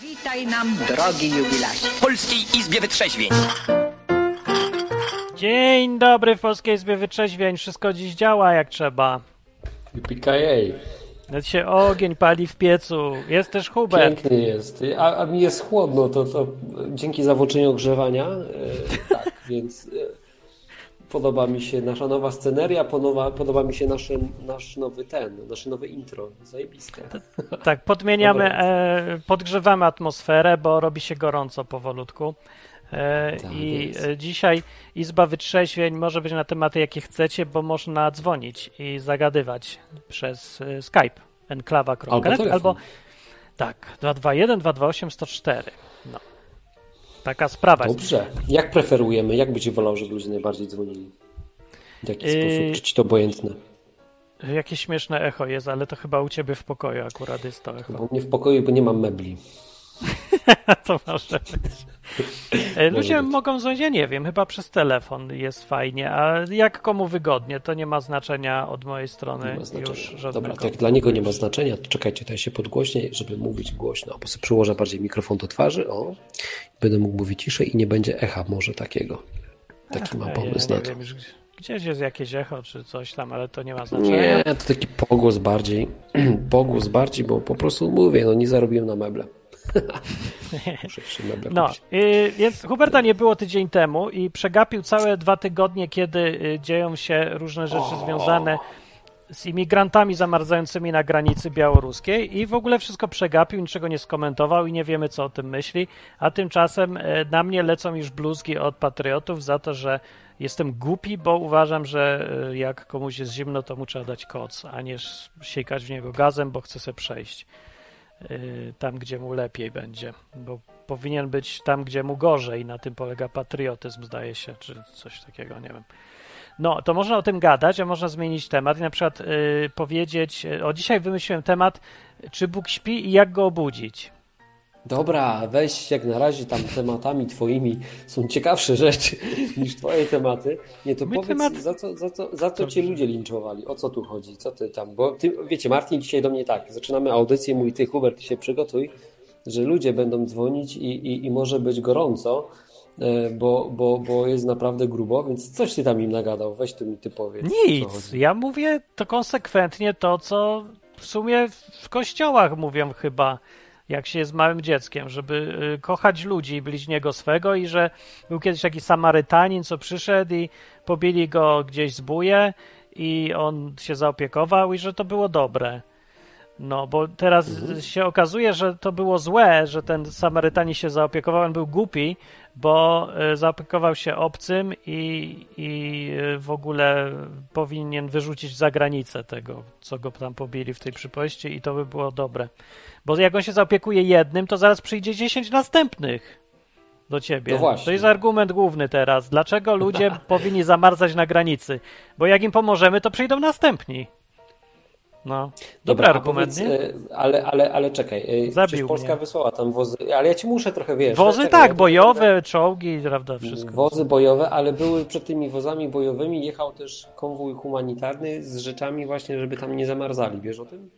Witaj nam, drogi jubilacie. W Polskiej Izbie Wytrzeźwień. Dzień dobry w Polskiej Izbie Wytrzeźwień. Wszystko dziś działa jak trzeba. PKA. Nawet się ogień pali w piecu. Jest też Hubert. Piękny jest. A, a mi jest chłodno, to, to dzięki zawoczeniu ogrzewania. E, tak, więc e, podoba mi się nasza nowa sceneria, podoba, podoba mi się nasz, nasz nowy ten, nasze nowe intro. Zajebiste. Tak, podmieniamy, e, podgrzewamy atmosferę, bo robi się gorąco powolutku. E, Tak I jest. e, dzisiaj Izba Wytrzeźwień może być na tematy, jakie chcecie, bo można dzwonić i zagadywać przez e, Skype enklawa.net Albo albo tak, 221 228 104. No. Taka sprawa jest. Dobrze. Jak preferujemy? Jak byś wolał, żeby ludzie najbardziej dzwonili? W jaki Yy, sposób? Czy ci to obojętne? Jakie śmieszne echo jest, ale to chyba u ciebie w pokoju akurat jest to echo. Bo mnie w pokoju, bo nie mam mebli. to może być. E, Ludzie być. mogą dzwonić, ja nie wiem, chyba przez telefon jest fajnie, a jak komu wygodnie, to nie ma znaczenia od mojej strony już żadnego. Dobra, to jak dla niego nie ma znaczenia, to czekajcie, to ja się podgłośnię, żeby mówić głośno. Bo sobie przyłożę bardziej mikrofon do twarzy, o. Będę mógł mówić ciszej i nie będzie echa może takiego. Taki mam Ja pomysł nie na to. wiem, gdzieś jest jakieś echo czy coś tam, ale to nie ma znaczenia. Nie, to taki pogłos bardziej. pogłos bardziej, bo po prostu mówię, no nie zarobiłem na meble. No, y, więc Huberta nie było tydzień temu i przegapił całe dwa tygodnie, kiedy y, dzieją się różne rzeczy związane z imigrantami zamarzającymi na granicy białoruskiej i w ogóle wszystko przegapił, niczego nie skomentował i nie wiemy, co o tym myśli, a tymczasem y, na mnie lecą już bluzgi od patriotów za to, że jestem głupi, bo uważam, że y, jak komuś jest zimno, to mu trzeba dać koc, a nie siekać w niego gazem, bo chce sobie przejść tam, gdzie mu lepiej będzie, bo powinien być tam, gdzie mu gorzej. Na tym polega patriotyzm, zdaje się, czy coś takiego, nie wiem. No, to można o tym gadać, a można zmienić temat i na przykład y, powiedzieć, y, o dzisiaj wymyśliłem temat, czy Bóg śpi i jak go obudzić. Dobra, weź jak na razie tam tematami twoimi są ciekawsze rzeczy niż twoje tematy. Nie, to Mój powiedz, temat- za co, za co, za co cię ludzie linczowali? O co tu chodzi? Co ty tam? Bo ty, wiecie, Martin dzisiaj do mnie tak, zaczynamy audycję, mój ty, Hubert, ty się przygotuj, że ludzie będą dzwonić i, i, i może być gorąco, e, bo, bo, bo jest naprawdę grubo, więc coś ty tam im nagadał, weź tu mi ty powiedz. Nic. Ja mówię to konsekwentnie to, co w sumie w kościołach mówią chyba, jak się jest małym dzieckiem, żeby y, kochać ludzi bliźniego swego i że był kiedyś taki Samarytanin, co przyszedł i pobili go gdzieś z buje i on się zaopiekował i że to było dobre. No, bo teraz się okazuje, że to było złe, że ten Samarytanin się zaopiekował, on był głupi, bo e, zaopiekował się obcym i, i e, w ogóle powinien wyrzucić za granicę tego, co go tam pobili w tej przypowieści i to by było dobre. Bo jak on się zaopiekuje jednym, to zaraz przyjdzie 10 następnych do ciebie. To właśnie. to jest argument główny teraz. Dlaczego ludzie powinni zamarzać na granicy? Bo jak im pomożemy, to przyjdą następni. No, dobry a argument, powiedz, nie? Ale, ale, ale czekaj, e, Zabił Polska mnie. wysłała tam wozy, ale ja ci muszę trochę, wiesz... Wozy tak, ja- bojowe, czołgi, prawda, wszystko. Wozy bojowe, ale były przed tymi wozami bojowymi jechał też konwój humanitarny z rzeczami właśnie, żeby tam nie zamarzali. Wiesz o tym?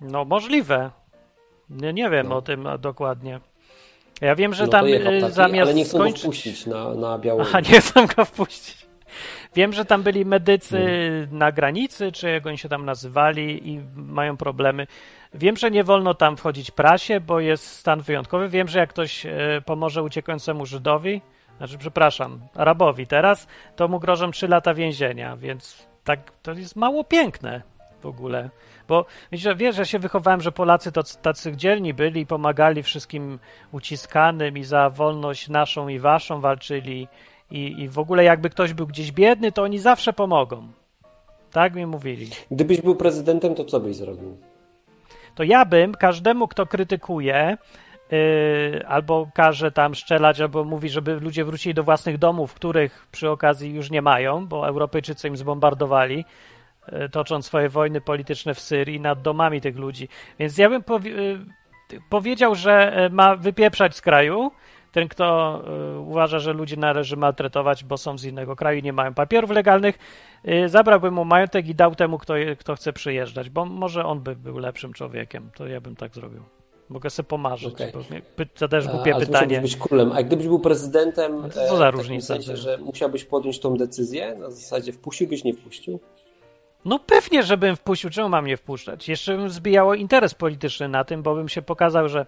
No możliwe. Nie, nie wiem No. o tym a, dokładnie. Ja wiem, że No tam y, taki, zamiast ale nie chcą skończyć... go wpuścić na, na Białoruś. Aha, nie chcą go wpuścić. Wiem, że tam byli medycy Hmm. na granicy, czy jak oni się tam nazywali i mają problemy. Wiem, że nie wolno tam wchodzić prasie, bo jest stan wyjątkowy. Wiem, że jak ktoś e, pomoże uciekającemu Żydowi, znaczy, przepraszam, Arabowi teraz, to mu grożą 3 lata więzienia, więc tak to jest mało piękne w ogóle. Bo wiesz, że się wychowałem, że Polacy to tacy dzielni byli i pomagali wszystkim uciskanym i za wolność naszą i waszą walczyli i, i w ogóle jakby ktoś był gdzieś biedny, to oni zawsze pomogą. Tak mi mówili. Gdybyś był prezydentem, to co byś zrobił? To ja bym każdemu, kto krytykuje yy, albo każe tam strzelać, albo mówi, żeby ludzie wrócili do własnych domów, których przy okazji już nie mają, bo Europejczycy im zbombardowali, yy, tocząc swoje wojny polityczne w Syrii nad domami tych ludzi. Więc ja bym powi- yy, powiedział, że yy, ma wypieprzać z kraju, ten, kto y, uważa, że ludzi należy maltretować, bo są z innego kraju i nie mają papierów legalnych, y, zabrałbym mu majątek i dał temu, kto, kto chce przyjeżdżać, bo może on by był lepszym człowiekiem. To ja bym tak zrobił. Mogę sobie pomarzyć, Okej. bo mnie py- zadajesz A, głupie ale pytanie. być królem. A gdybyś był prezydentem, No to co za e, w różnica? sensie, że musiałbyś podjąć tą decyzję, na zasadzie wpuściłbyś, nie wpuścił? No pewnie, żebym wpuścił, czemu mam nie wpuszczać? Jeszcze bym zbijało interes polityczny na tym, bo bym się pokazał, że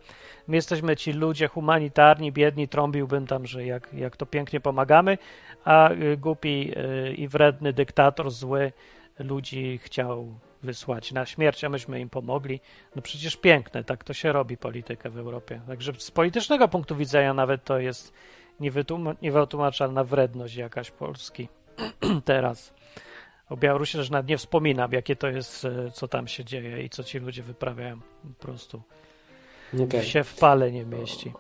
my jesteśmy ci ludzie humanitarni, biedni, trąbiłbym tam, że jak, jak to pięknie pomagamy, a y, głupi y, i wredny dyktator zły ludzi chciał wysłać na śmierć, a myśmy im pomogli. No przecież piękne, tak to się robi politykę w Europie. Także z politycznego punktu widzenia nawet to jest niewytłum- niewytłumaczalna wredność jakaś Polski teraz. O Białorusi też nawet nie wspominam, jakie to jest, e, co tam się dzieje i co ci ludzie wyprawiają. Po prostu Okej. się w pale nie mieści.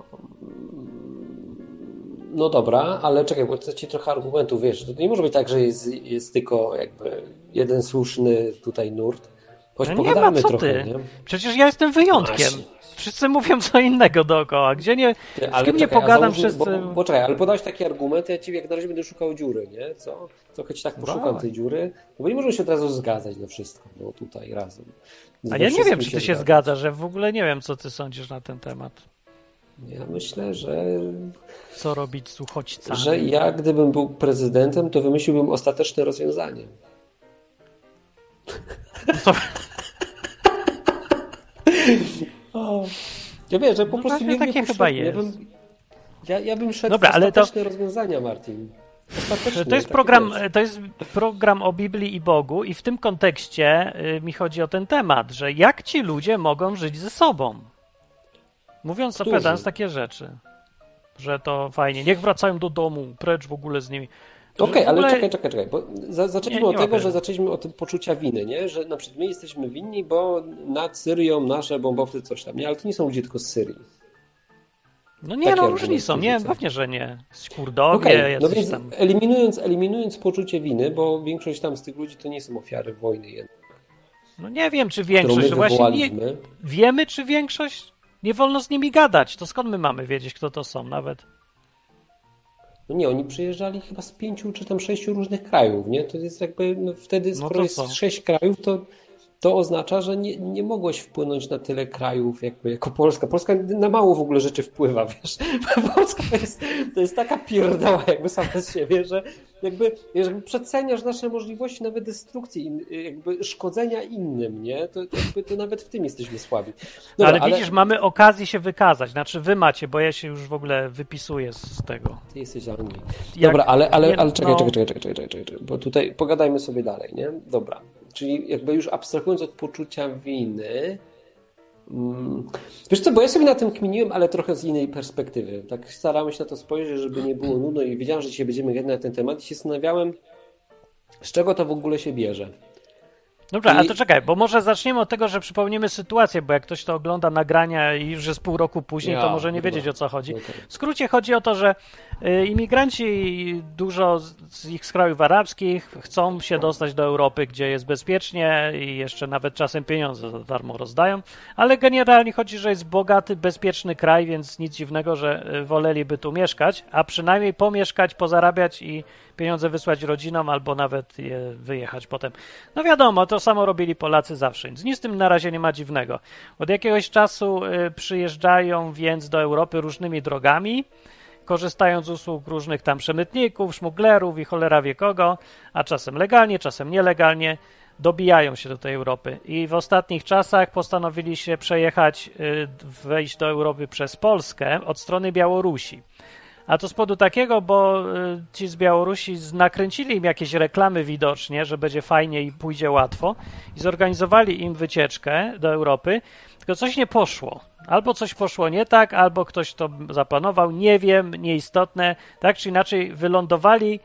No dobra, ale czekaj, bo chcę ci trochę argumentów, wiesz, to nie może być tak, że jest, jest tylko jakby jeden słuszny tutaj nurt. Choć No nie ma co trochę, ty. nie? Przecież ja jestem wyjątkiem. Właśnie. Wszyscy mówią co innego dookoła. Gdzie nie, Ty, z kim nie czekaj, pogadam, założył- wszyscy... Bo, ale podałeś taki argument, ja ci jak na razie będę szukał dziury, nie? Co? Trochę ci tak poszukam Dawaj. tej dziury, no bo nie możemy się od razu zgadzać na wszystko, no tutaj razem. A We ja nie wiem, czy ty się zgadzasz, że w ogóle nie wiem, co ty sądzisz na ten temat. Ja myślę, że, Co robić z uchodźcami. że ja gdybym był prezydentem, to wymyśliłbym ostateczne rozwiązanie. To- O, ja wiem, że po No prostu nie, takie chyba Ja jest. bym, ja, ja bym szedł Dobra, w ale to- ostateczne rozwiązania, Martin. Ostateczne, To jest, takie program, to jest program o Biblii i Bogu, i w tym kontekście y, mi chodzi o ten temat, że jak ci ludzie mogą żyć ze sobą? Mówiąc, Którzy? opowiadając takie rzeczy, że to fajnie, niech wracają do domu, precz w ogóle z nimi. Okej, ale ogóle- czekaj, czekaj, czekaj, bo za, zaczęliśmy Nie, nie od tego, że zaczęliśmy od poczucia winy, nie? Że na przykład my jesteśmy winni, bo nad Syrią nasze bombowce coś tam, nie? Ale to nie są ludzie tylko z Syrii. No nie, Takie no różni są, nie, pewnie, że nie. Kurdowie, Okej, no więc tam. eliminując, eliminując poczucie winy, bo większość tam z tych ludzi to nie są ofiary wojny, jednak, No nie wiem, czy większość, właśnie nie, wiemy, czy większość? Nie wolno z nimi gadać, to skąd my mamy wiedzieć, kto to są nawet? No nie, oni przyjeżdżali chyba z pięciu czy tam sześciu różnych krajów, nie? To jest jakby, no wtedy skoro to jest sześć krajów, to, to oznacza, że nie, nie mogłeś wpłynąć na tyle krajów jakby jako Polska. Polska na mało w ogóle rzeczy wpływa, wiesz. Polska to jest, to jest taka pierdoła jakby sama z siebie, że jakby, jeżeli przeceniasz nasze możliwości nawet destrukcji, jakby szkodzenia innym, nie? To, jakby, to nawet w tym jesteśmy słabi. Dobra, ale widzisz, mamy okazję się wykazać. Znaczy wy macie, bo ja się już w ogóle wypisuję z tego. Ty jesteś Anglii. Dobra, ale, ale, nie, ale czekaj, no. czekaj, czekaj, czekaj, czekaj, czekaj, czekaj, bo tutaj pogadajmy sobie dalej, nie? Dobra. Czyli jakby już abstrahując od poczucia winy, mm, wiesz co, bo ja sobie na tym kminiłem, ale trochę z innej perspektywy. Tak starałem się na to spojrzeć, żeby nie było nudno i wiedziałem, że dzisiaj będziemy gadać na ten temat i się zastanawiałem, z czego to w ogóle się bierze. Dobra, I- ale to czekaj, bo może zaczniemy od tego, że przypomnimy sytuację, bo jak ktoś to ogląda nagrania i już jest pół roku później, to Ja, może nie wiedzieć o co chodzi. Okej. W skrócie chodzi o to, że y, imigranci, dużo z- z ich z krajów arabskich chcą się dostać do Europy, gdzie jest bezpiecznie i jeszcze nawet czasem pieniądze za darmo rozdają, ale generalnie chodzi, że jest bogaty, bezpieczny kraj, więc nic dziwnego, że y, woleliby tu mieszkać, a przynajmniej pomieszkać, pozarabiać i pieniądze wysłać rodzinom albo nawet je wyjechać potem. No wiadomo, to samo robili Polacy zawsze, nic z tym na razie nie ma dziwnego. Od jakiegoś czasu y, przyjeżdżają więc do Europy różnymi drogami, korzystając z usług różnych tam przemytników, szmuglerów i cholera wie kogo, a czasem legalnie, czasem nielegalnie, dobijają się do tej Europy. I w ostatnich czasach postanowili się przejechać, y, wejść do Europy przez Polskę od strony Białorusi. A to z powodu takiego, bo y, ci z Białorusi nakręcili im jakieś reklamy widocznie, że będzie fajnie i pójdzie łatwo i zorganizowali im wycieczkę do Europy, tylko coś nie poszło. Albo coś poszło nie tak, albo ktoś to zaplanował, nie wiem, nieistotne. Tak czy inaczej wylądowali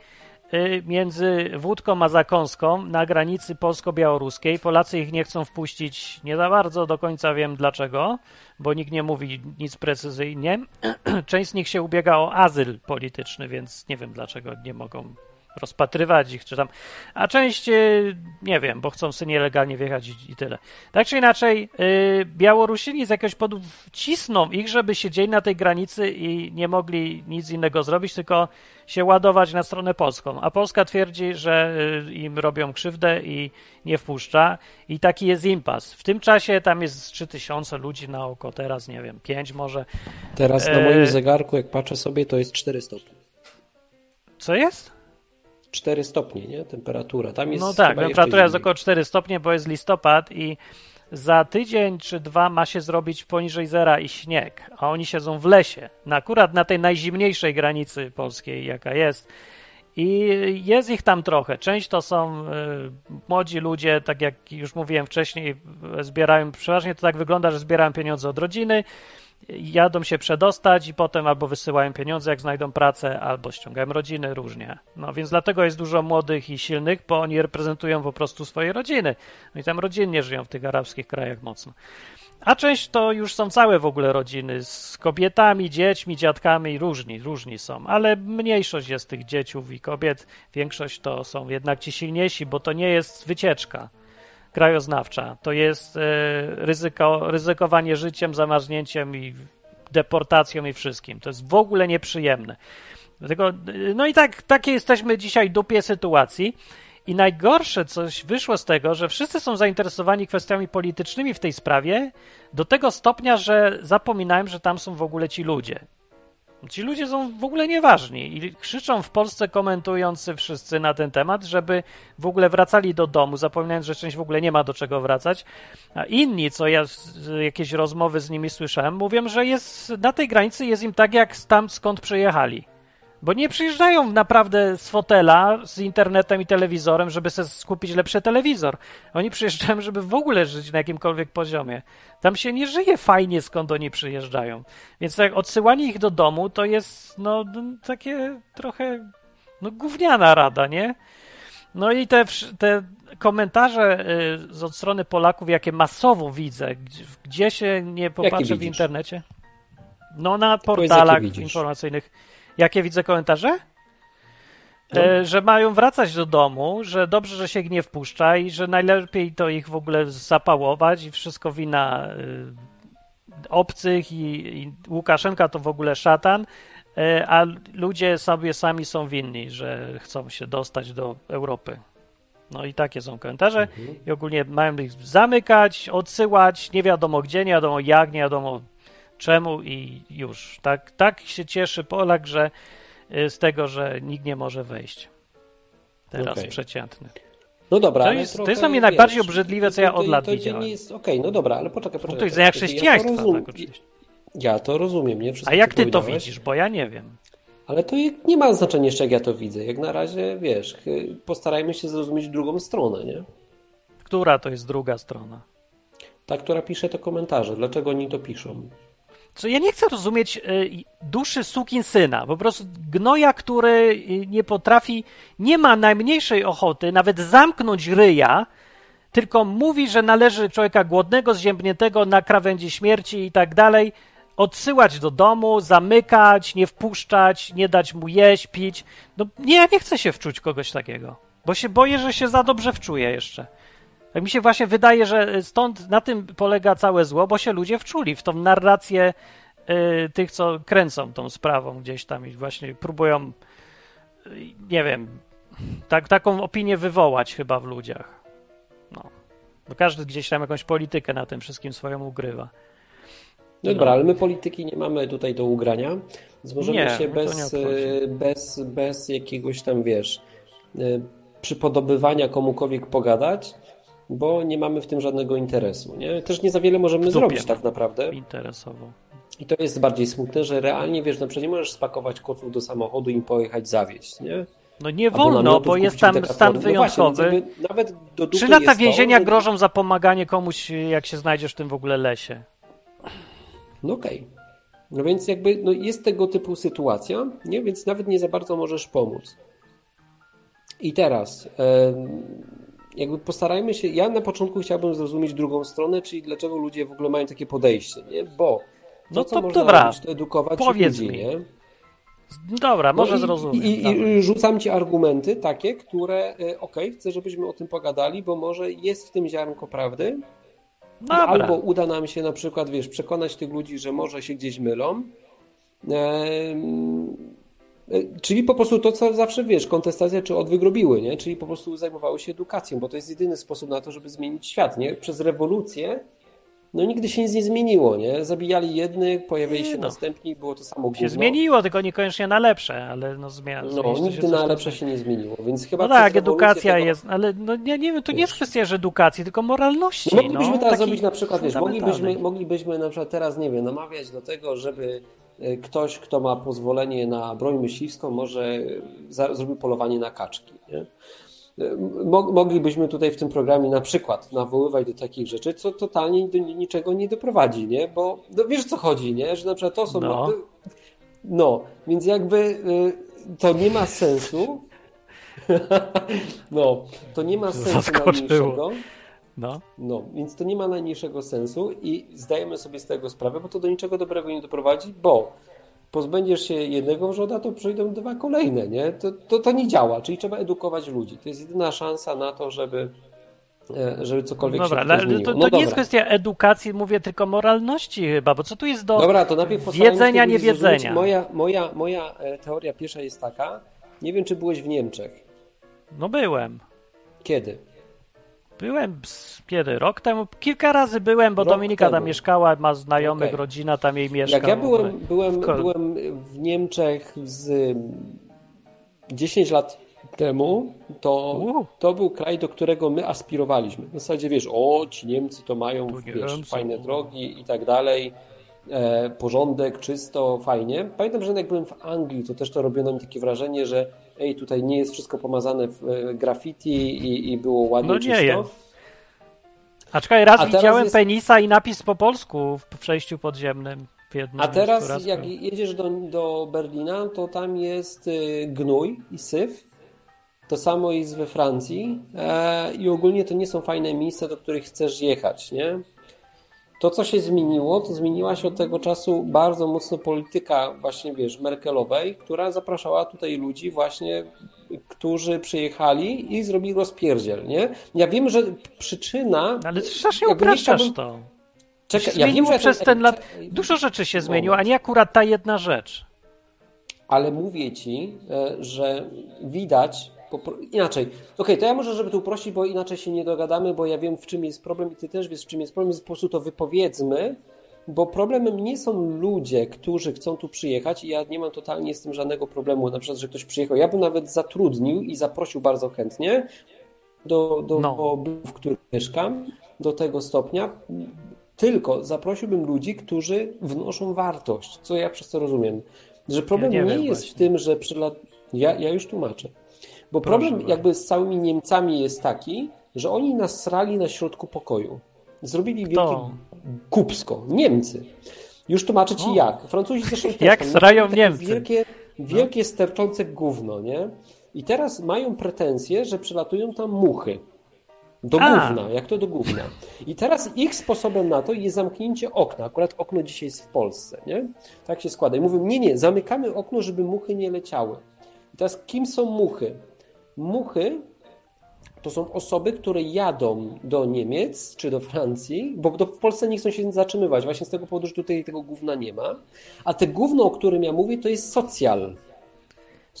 między Wódką a Zakąską na granicy polsko-białoruskiej. Polacy ich nie chcą wpuścić nie za bardzo, do końca wiem dlaczego, bo nikt nie mówi nic precyzyjnie. Część z nich się ubiega o azyl polityczny, więc nie wiem dlaczego nie mogą rozpatrywać ich, czy tam. A część, y, nie wiem, bo chcą sobie nielegalnie wjechać i, i tyle. Tak czy inaczej, y, Białorusini z jakiegoś powodu cisną ich, żeby siedzieli na tej granicy i nie mogli nic innego zrobić, tylko się ładować na stronę polską. A Polska twierdzi, że y, im robią krzywdę i nie wpuszcza. I taki jest impas. W tym czasie tam jest 3000 ludzi na oko, teraz nie wiem, 5 może. Teraz na moim zegarku, jak patrzę sobie, to jest 4 stopnie. Co jest? 4 stopnie, nie? Temperatura. Tam jest No tak, temperatura jest około 4 stopnie, bo jest listopad i za tydzień czy dwa ma się zrobić poniżej zera i śnieg, a oni siedzą w lesie, akurat na tej najzimniejszej granicy polskiej, jaka jest. I jest ich tam trochę. Część to są y, młodzi ludzie, tak jak już mówiłem wcześniej, zbierają, przeważnie to tak wygląda, że zbierają pieniądze od rodziny, jadą się przedostać i potem albo wysyłają pieniądze, jak znajdą pracę, albo ściągają rodziny, różnie. No więc dlatego jest dużo młodych i silnych, bo oni reprezentują po prostu swoje rodziny. No i tam rodzinnie żyją w tych arabskich krajach mocno. A część to już są całe w ogóle rodziny z kobietami, dziećmi, dziadkami, różni, różni są, ale mniejszość jest tych dzieciów i kobiet, większość to są jednak ci silniejsi, bo to nie jest wycieczka krajoznawcza, to jest e, ryzyko, ryzykowanie życiem, zamarznięciem i deportacją i wszystkim. To jest w ogóle nieprzyjemne. Dlatego, no i tak, takie jesteśmy dzisiaj dupie sytuacji. I najgorsze coś wyszło z tego, że wszyscy są zainteresowani kwestiami politycznymi w tej sprawie, do tego stopnia, że zapominają, że tam są w ogóle ci ludzie. Ci ludzie są w ogóle nieważni i krzyczą w Polsce komentujący wszyscy na ten temat, żeby w ogóle wracali do domu, zapominając, że część w ogóle nie ma do czego wracać. A inni, co ja jakieś rozmowy z nimi słyszałem, mówią, że jest na tej granicy jest im tak jak tam skąd przyjechali. Bo nie przyjeżdżają naprawdę z fotela, z internetem i telewizorem, żeby sobie skupić lepszy telewizor. Oni przyjeżdżają, żeby w ogóle żyć na jakimkolwiek poziomie. Tam się nie żyje fajnie, skąd oni przyjeżdżają. Więc tak odsyłanie ich do domu to jest no takie trochę no gówniana rada, nie? No i te, te komentarze y, z od strony Polaków, jakie masowo widzę, gdzie, się nie popatrzę w internecie. No na portalach informacyjnych. Jakie widzę komentarze? E, że mają wracać do domu, że dobrze, że się ich nie wpuszcza i że najlepiej to ich w ogóle zapałować i wszystko wina y, obcych i, i Łukaszenka to w ogóle szatan, e, a ludzie sobie sami są winni, że chcą się dostać do Europy. No i takie są komentarze Mhm. i ogólnie mają ich zamykać, odsyłać, nie wiadomo gdzie, nie wiadomo jak, nie wiadomo czemu i już. Tak, tak się cieszy Polak, że y, z tego, że nikt nie może wejść. Teraz Okej. przeciętny. No dobra, To jest- to jest dla mnie najbardziej wiesz, obrzydliwe, co to- ja to- od lat to widziałem. Okej, no dobra, ale poczekaj, poczekaj. punktu widzenia chrześcijaństwa, ja to, rozum, tak oczywiście. ja to rozumiem, nie? Wszystko, A jak ty to widzisz? Bo ja nie wiem. Ale to nie ma znaczenia jeszcze, jak ja to widzę. Jak na razie, wiesz, postarajmy się zrozumieć drugą stronę, nie? Która to jest druga strona? Ta, która pisze te komentarze. Dlaczego oni to piszą? Co ja nie chcę rozumieć y, duszy syna, po prostu gnoja, który y, nie potrafi, nie ma najmniejszej ochoty nawet zamknąć ryja, tylko mówi, że należy człowieka głodnego, zziębniętego na krawędzi śmierci i tak dalej, odsyłać do domu, zamykać, nie wpuszczać, nie dać mu jeść, pić. No nie, ja nie chcę się wczuć kogoś takiego, bo się boję, że się za dobrze wczuję jeszcze. Tak mi się właśnie wydaje, że stąd na tym polega całe zło, bo się ludzie wczuli w tą narrację y, tych, co kręcą tą sprawą gdzieś tam i właśnie próbują, y, nie wiem, tak, taką opinię wywołać chyba w ludziach. No. Bo każdy gdzieś tam jakąś politykę na tym wszystkim swoją ugrywa. No dobra, ale my polityki nie mamy tutaj do ugrania, więc możemy Nie, się nie bez, e, bez, bez jakiegoś tam, wiesz, e, przypodobywania komukolwiek pogadać, bo nie mamy w tym żadnego interesu, nie? Też nie za wiele możemy zrobić tak naprawdę. Interesowo. I to jest bardziej smutne, że realnie, wiesz, na przykład nie możesz spakować koców do samochodu i pojechać zawieźć, nie? No nie wolno, bo jest tam stan No właśnie, wyjątkowy. jakby nawet do Trzy lata jest to, więzienia że- grożą za pomaganie komuś, jak się znajdziesz w tym w ogóle lesie. No okej. No więc jakby no jest tego typu sytuacja, nie? Więc nawet nie za bardzo możesz pomóc. I teraz jakby postarajmy się, ja na początku chciałbym zrozumieć drugą stronę, czyli dlaczego ludzie w ogóle mają takie podejście, nie? Bo to, No co to można dobra, robić, to edukować powiedz ludzi, mi. nie? Dobra, może no i, zrozumiem. I, i, rzucam ci argumenty takie, które, okej, okay, chcę, żebyśmy o tym pogadali, bo może jest w tym ziarnko prawdy. Dobra. Albo uda nam się na przykład, wiesz, przekonać tych ludzi, że może się gdzieś mylą. Czyli po prostu to, co zawsze wiesz, kontestacja czy odwygrobiły, nie? Czyli po prostu zajmowały się edukacją, bo to jest jedyny sposób na to, żeby zmienić świat, nie? Przez rewolucję no nigdy się nic nie zmieniło, nie? Zabijali jednych, pojawiali się no. następni, było to samo gówno. Się zmieniło, tylko niekoniecznie na lepsze, ale no zmian. No, nigdy na lepsze się nie zmieniło, więc chyba No tak, edukacja tego... jest, ale no nie, nie wiem, to nie jest kwestia, że edukacji, tylko moralności. No, moglibyśmy no, teraz zrobić na przykład, wiesz, moglibyśmy, moglibyśmy na przykład teraz, nie wiem, namawiać do tego, żeby e, ktoś, kto ma pozwolenie na broń myśliwską, może zrobił polowanie na kaczki, nie? moglibyśmy tutaj w tym programie na przykład nawoływać do takich rzeczy, co totalnie do niczego nie doprowadzi, nie? Bo no wiesz co chodzi, nie? Że na przykład to są... No, no więc jakby to nie ma sensu. no, to nie ma sensu najmniejszego. No. no, więc to nie ma najmniejszego sensu i zdajemy sobie z tego sprawę, bo to do niczego dobrego nie doprowadzi, bo pozbędziesz się jednego wrzoda, to przyjdą dwa kolejne, nie? To, to, to nie działa, czyli trzeba edukować ludzi. To jest jedyna szansa na to, żeby e, żeby cokolwiek dobra, się zmieniło. To, to no nie jest kwestia edukacji, mówię tylko moralności chyba, bo co tu jest do dobra, to najpierw wiedzenia, niewiedzenia? Moja, moja, moja e, teoria pierwsza jest taka, nie wiem, czy byłeś w Niemczech. No byłem. Kiedy? Byłem kiedy? Rok temu? Kilka razy byłem, bo Rok Dominika temu. tam mieszkała, ma znajomych, okay. rodzina tam jej mieszka. Jak ja byłem, byłem, byłem w Niemczech z 10 lat temu, to, to był kraj, do którego my aspirowaliśmy. W zasadzie wiesz, o, ci Niemcy to mają wiesz, fajne drogi i tak dalej, e, porządek, czysto, fajnie. Pamiętam, że jak byłem w Anglii, to też to robiono mi takie wrażenie, że ej, tutaj nie jest wszystko pomazane w e, graffiti i, i było ładnie no, czysto. Jest. A czekaj, raz A widziałem jest... penisa i napis po polsku w przejściu podziemnym. A teraz jak jedziesz do, do Berlina, to tam jest y, gnój i syf. To samo jest we Francji. E, I ogólnie to nie są fajne miejsca, do których chcesz jechać, nie? To, co się zmieniło, to zmieniła się od tego czasu bardzo mocno polityka właśnie, wiesz, Merkelowej, która zapraszała tutaj ludzi właśnie, którzy przyjechali i zrobili rozpierdziel, nie? Ja wiem, że przyczyna... Ale strasznie upraszczasz to. Czekaj, ja wiem, że przez ten lat dużo rzeczy się zmieniło, a nie akurat ta jedna rzecz. Ale mówię ci, e, że widać Inaczej. Okej, okay, to ja może, żeby tu uprościć, bo inaczej się nie dogadamy, bo ja wiem, w czym jest problem i ty też wiesz, w czym jest problem, więc po prostu to wypowiedzmy, bo problemem nie są ludzie, którzy chcą tu przyjechać i ja nie mam totalnie z tym żadnego problemu, na przykład, że ktoś przyjechał. Ja bym nawet zatrudnił i zaprosił bardzo chętnie do, do, no. w którym mieszkam, do tego stopnia, tylko zaprosiłbym ludzi, którzy wnoszą wartość, co ja przez to rozumiem. Że problem ja nie, nie jest właśnie. w tym, że przy lat... ja, ja już tłumaczę. Bo Proszę problem bardzo. jakby z całymi Niemcami jest taki, że oni nas srali na środku pokoju. Zrobili wielkie kupsko. Niemcy. Już tłumaczę ci o. jak. Francuzi zresztą też. Jak srają Niemcy. Wielkie, wielkie no. sterczące gówno, nie? I teraz mają pretensje, że przylatują tam muchy. Do A. gówna, jak to do gówna. I teraz ich sposobem na to jest zamknięcie okna. Akurat okno dzisiaj jest w Polsce, nie? Tak się składa. I mówią, nie, nie, zamykamy okno, żeby muchy nie leciały. I teraz kim są muchy? Muchy to są osoby, które jadą do Niemiec czy do Francji, bo w Polsce nie chcą się zatrzymywać, właśnie z tego powodu, że tutaj tego gówna nie ma. A te gówno, o którym ja mówię, to jest socjal.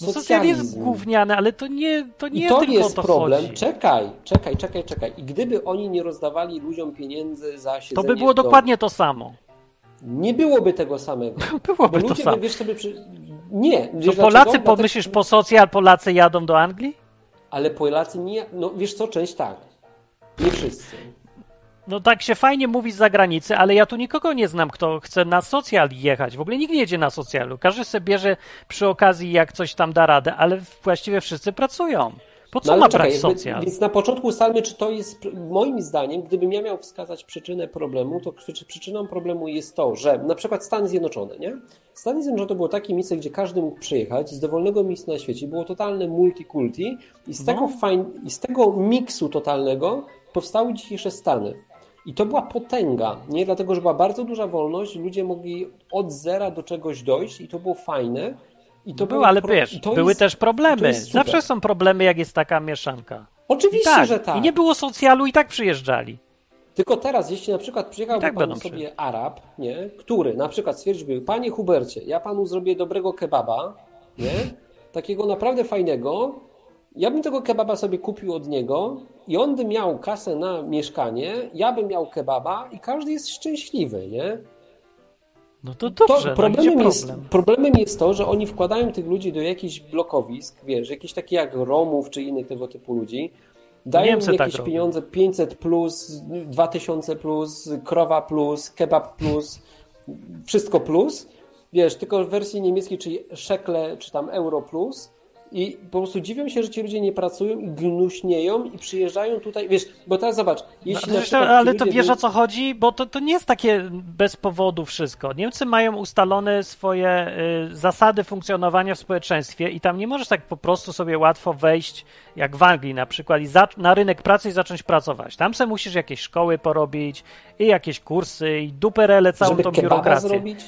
No socjal jest gówniany, ale to nie to nie I to jest to problem. Chodzi. Czekaj, czekaj, czekaj, czekaj. I gdyby oni nie rozdawali ludziom pieniędzy za siedzenie... To by było dokładnie to samo. Nie byłoby tego samego. Byłoby to samo. Wiesz sobie, przy... Nie. Wiesz Polacy, pomyślisz, po socjal Polacy jadą do Anglii? Ale Polacy nie. No wiesz co, część tak. Nie wszyscy. No tak się fajnie mówi z zagranicy, ale ja tu nikogo nie znam, kto chce na socjal jechać. W ogóle nikt nie jedzie na socjalu. Każdy sobie bierze przy okazji, jak coś tam da radę, ale właściwie wszyscy pracują. Po co no, ma czekaj, brać socjal? Więc na początku ustalmy, czy to jest, moim zdaniem, gdybym ja miał wskazać przyczynę problemu, to przyczyną problemu jest to, że na przykład Stany Zjednoczone, nie? Stany Zjednoczone to było takie miejsce, gdzie każdy mógł przyjechać z dowolnego miejsca na świecie. Było totalne multikulti i z, tego, no. fajn, i z tego miksu totalnego powstały dzisiejsze Stany. I to była potęga, nie? Dlatego, że była bardzo duża wolność, ludzie mogli od zera do czegoś dojść i to było fajne. I To były, ale pro- wiesz, były jest- też problemy. Zawsze są problemy, jak jest taka mieszanka. Oczywiście, tak, że tak. I nie było socjalu i tak przyjeżdżali. Tylko teraz, jeśli na przykład przyjechałby tak pan będą sobie Arab, nie, który na przykład stwierdziłby, panie Hubercie, ja panu zrobię dobrego kebaba, nie, takiego naprawdę fajnego, ja bym tego kebaba sobie kupił od niego i on by miał kasę na mieszkanie, ja bym miał kebaba i każdy jest szczęśliwy, nie? No to dobrze, to no, problemem, jest, problem? problemem jest to, że oni wkładają tych ludzi do jakichś blokowisk, wiesz, jakieś takie jak Romów czy innych tego typu ludzi, dają Niemcy im tak jakieś robią. pieniądze 500 plus, 2000 plus, krowa plus, kebab plus, wszystko plus, wiesz, tylko w wersji niemieckiej, czyli szekle czy tam euro plus i po prostu dziwią się, że ci ludzie nie pracują gnuśnieją i przyjeżdżają tutaj, wiesz, bo teraz zobacz, jeśli No, ci ale to wiesz by- o co chodzi? Bo to, to nie jest takie bez powodu wszystko. Niemcy mają ustalone swoje y, zasady funkcjonowania w społeczeństwie i tam nie możesz tak po prostu sobie łatwo wejść, jak w Anglii na przykład, i za, na rynek pracy i zacząć pracować. Tam se musisz jakieś szkoły porobić i jakieś kursy i duperele, całą żeby tą biurokrację. zrobić,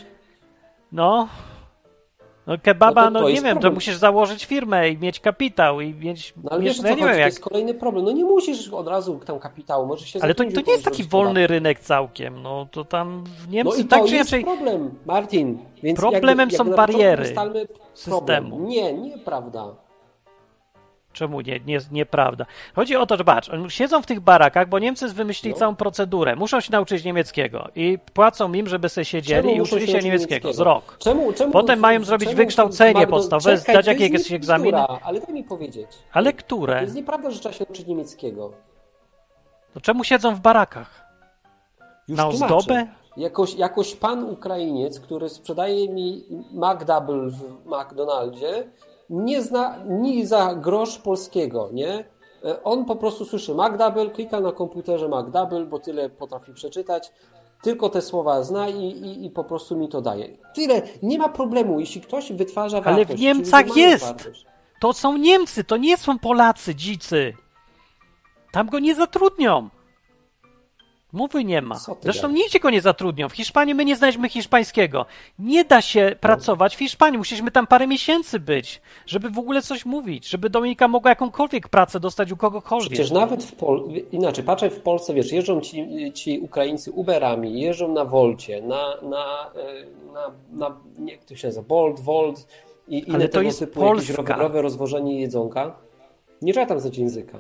No. No kebaba, No no, to- to nie wiem, to problem. musisz założyć firmę i mieć kapitał i mieć... No ale mieć, wiesz no ja nie wiem, to jak, jest kolejny problem. No nie musisz od razu tam kapitału, możesz się ale to, to nie jest taki wolny rynek całkiem. No to tam w Niemcy No i tak to czy jest inaczej... problem, Martin. Więc Problemem jakby, są jakby ustalmy systemu. Problem. Nie, nieprawda. Czemu nie, nie, nieprawda? Chodzi o to, że patrz, oni siedzą w tych barakach, bo Niemcy wymyślili No. całą procedurę. Muszą się nauczyć niemieckiego i płacą im, żeby sobie siedzieli i muszą uczyli się uczyć niemieckiego z rok. Czemu, czemu, Potem mają zrobić czemu wykształcenie Magdo- podstawowe, Czekaj, zdać to jakieś egzaminy. Ale daj mi powiedzieć. Ale To które? jest nieprawda, że trzeba się uczyć niemieckiego. To czemu siedzą w barakach? Już Na tłumaczę. ozdobę? Jakoś, jakoś pan Ukrainiec, który sprzedaje mi McDouble w McDonaldzie, nie zna ni za grosz polskiego, nie? E, On po prostu słyszy McDouble, klika na komputerze McDouble, bo tyle potrafi przeczytać, tylko te słowa zna i, i, i po prostu mi to daje. Tyle, nie ma problemu, jeśli ktoś wytwarza Ale w wartość. Niemcach jest. wartość. To są Niemcy, to nie są Polacy, dzicy. Tam go nie zatrudnią. Mowy nie ma. Zresztą gadasz? nigdzie go nie zatrudnią. W Hiszpanii my nie znaleźliśmy hiszpańskiego. Nie da się pracować w Hiszpanii. Musieliśmy tam parę miesięcy być, żeby w ogóle coś mówić, żeby Dominika mogła jakąkolwiek pracę dostać u kogokolwiek. Przecież nawet w Pol... inaczej, patrzę w Polsce, wiesz, jeżdżą ci, ci Ukraińcy Uberami, jeżdżą na Wolcie, na, na, e, na, na nie, jak to się nazywa, Bolt, Volt i inne Ale to jest typu jakieś Polska. rowerowe rozwożenie jedzonka. Nie trzeba tam znać języka.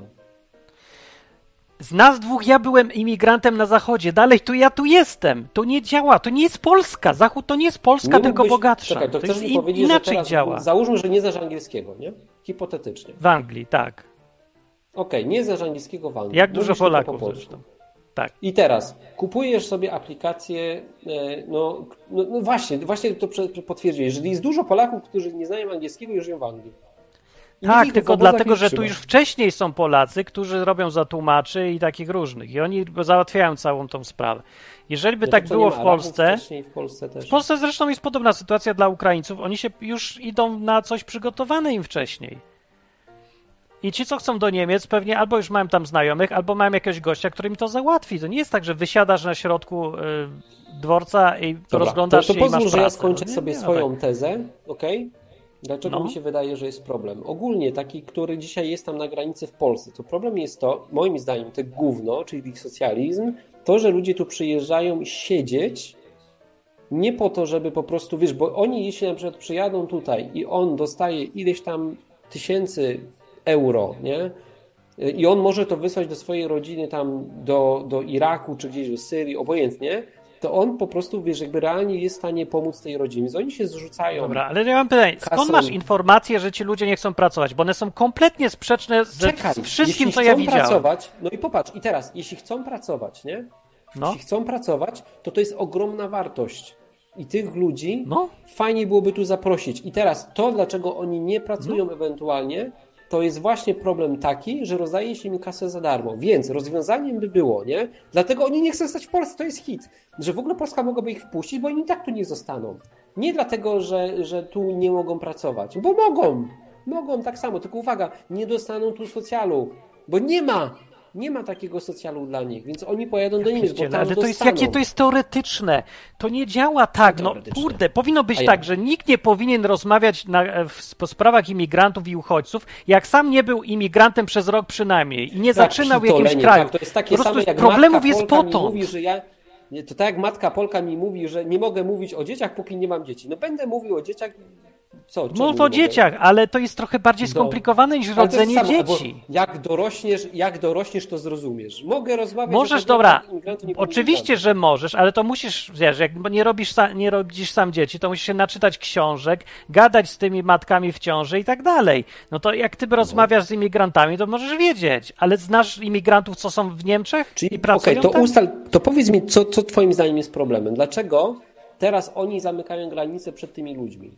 Z nas dwóch ja byłem imigrantem na zachodzie. Dalej tu ja tu jestem. To nie działa. To nie jest Polska. Zachód to nie jest Polska, Nie tylko mógłbyś- bogatsza. Czekaj, to to jest in, inaczej działa. Załóżmy, że nie znasz angielskiego, nie? Hipotetycznie. W Anglii, tak. Okej, nie znasz angielskiego w Anglii. Jak dużo Mówisz Polaków po zresztą. Tak. I teraz kupujesz sobie aplikację, e, no, no, no właśnie, właśnie to potwierdziłeś. Jeżeli jest dużo Polaków, którzy nie znają angielskiego i żyją w Anglii. Tak, tylko dlatego, że tu już wcześniej są Polacy, którzy robią za tłumaczy i takich różnych. I oni go załatwiają całą tą sprawę. Jeżeli by No tak było w Polsce, w Polsce w Polsce zresztą jest podobna sytuacja dla Ukraińców. Oni się już idą na coś przygotowane im wcześniej. I ci, co chcą do Niemiec, pewnie albo już mają tam znajomych, albo mają jakiegoś gościa, który im to załatwi. To nie jest tak, że wysiadasz na środku y, dworca i Dobra, rozglądasz to, to się i masz pozwól, że ja pracę. skończę No nie, sobie nie swoją tak. tezę, okej? Dlaczego No. mi się wydaje, że jest problem? Ogólnie taki, który dzisiaj jest tam na granicy w Polsce, to problem jest to, moim zdaniem, te gówno, czyli ich socjalizm, to, że ludzie tu przyjeżdżają siedzieć nie po to, żeby po prostu, wiesz, bo oni jeśli na przykład przyjadą tutaj i on dostaje ileś tam tysięcy euro, nie? I on może to wysłać do swojej rodziny tam do, do Iraku czy gdzieś do Syrii, obojętnie, to on po prostu, wiesz, jakby realnie jest w stanie pomóc tej rodzinie. Oni się zrzucają. Dobra, ale ja mam pytanie, skąd Kasą. masz informacje, że ci ludzie nie chcą pracować? Bo one są kompletnie sprzeczne ze Czekaj, z wszystkim, jeśli co ja widziałem. pracować, no i popatrz, i teraz, jeśli chcą pracować, nie? No, Jeśli chcą pracować, to to jest ogromna wartość. I tych ludzi no, fajnie byłoby tu zaprosić. I teraz to, dlaczego oni nie pracują No. ewentualnie, to jest właśnie problem taki, że rozdaje się im kasę za darmo. Więc rozwiązaniem by było, nie? Dlatego oni nie chcą stać w Polsce, to jest hit. Że w ogóle Polska mogłaby ich wpuścić, bo oni tak tu nie zostaną. Nie dlatego, że, że tu nie mogą pracować, bo mogą. Mogą tak samo, tylko uwaga, nie dostaną tu socjalu, bo nie ma. Nie ma takiego socjalu dla nich, więc oni pojadą do Niemiec, bo tam Ale to jest, dostaną. jakie to jest teoretyczne. To nie działa tak. No kurde, powinno być tak, że nikt nie powinien rozmawiać na, w, po sprawach imigrantów i uchodźców, jak sam nie był imigrantem przez rok przynajmniej i nie Tak, zaczynał w jakimś kraju. Tak, to jest takie po prostu same, jak problemów jest potąd. mówi, że ja... To tak jak matka Polka mi mówi, że nie mogę mówić o dzieciach, póki nie mam dzieci. No będę mówił o dzieciach... Co? Mów o dzieciach, ale to jest trochę bardziej No. skomplikowane niż rodzenie samo, dzieci. Jak dorośniesz, jak dorośniesz, to zrozumiesz. Mogę rozmawiać Możesz, dobra, oczywiście, że możesz, ale to musisz, wiesz, jak nie robisz, nie robisz sam dzieci, to musisz się naczytać książek, gadać z tymi matkami w ciąży i tak dalej. No to jak ty rozmawiasz z imigrantami, to możesz wiedzieć, ale znasz imigrantów, co są w Niemczech Czyli i pracują okej, to tam? ustal, to powiedz mi, co, co twoim zdaniem jest problemem? Dlaczego teraz oni zamykają granice przed tymi ludźmi?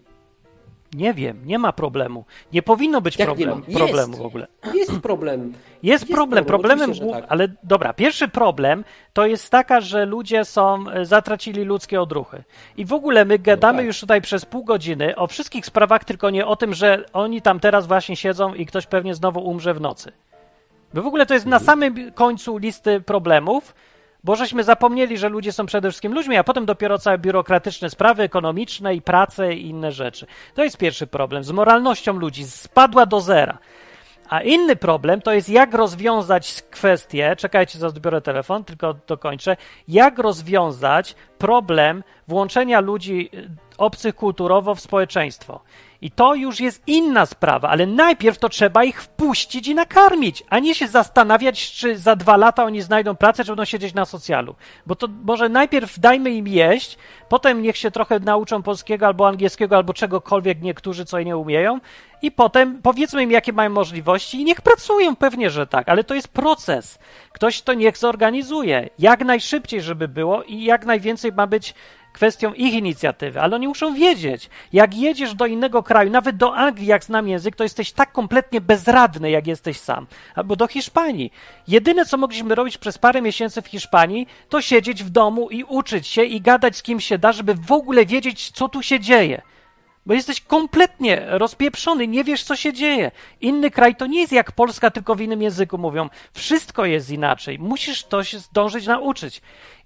Nie wiem, nie ma problemu. Nie powinno być Jak problem, problemu w ogóle. Jest problem. Jest, Jest problem. problem, Problemem, tak. ale dobra, pierwszy problem to jest taka, że ludzie są, e, zatracili ludzkie odruchy. I w ogóle my gadamy tak. już tutaj przez pół godziny o wszystkich sprawach, tylko nie o tym, że oni tam teraz właśnie siedzą i ktoś pewnie znowu umrze w nocy. Bo w ogóle to jest na samym końcu listy problemów, bo żeśmy zapomnieli, że ludzie są przede wszystkim ludźmi, a potem dopiero całe biurokratyczne sprawy ekonomiczne i prace i inne rzeczy. To jest pierwszy problem. Z moralnością ludzi spadła do zera. A inny problem to jest, jak rozwiązać kwestię. Czekajcie, zaraz odbiorę telefon, tylko dokończę. Jak rozwiązać problem włączenia ludzi y, obcych kulturowo w społeczeństwo. I to już jest inna sprawa, ale najpierw to trzeba ich wpuścić i nakarmić, a nie się zastanawiać, czy za dwa lata oni znajdą pracę, czy będą siedzieć na socjalu. Bo to może najpierw dajmy im jeść, potem niech się trochę nauczą polskiego albo angielskiego, albo czegokolwiek niektórzy, co nie umieją, i potem powiedzmy im, jakie mają możliwości i niech pracują, pewnie, że tak, ale to jest proces. Ktoś to niech zorganizuje, jak najszybciej, żeby było i jak najwięcej ma być kwestią ich inicjatywy, ale oni muszą wiedzieć, jak jedziesz do innego kraju, nawet do Anglii, jak znam język, to jesteś tak kompletnie bezradny, jak jesteś sam. Albo do Hiszpanii. Jedyne, co mogliśmy robić przez parę miesięcy w Hiszpanii, to siedzieć w domu i uczyć się i gadać z kim się da, żeby w ogóle wiedzieć, co tu się dzieje. Bo jesteś kompletnie rozpieprzony, nie wiesz, co się dzieje. Inny kraj to nie jest jak Polska, tylko w innym języku mówią. Wszystko jest inaczej. Musisz to się zdążyć nauczyć.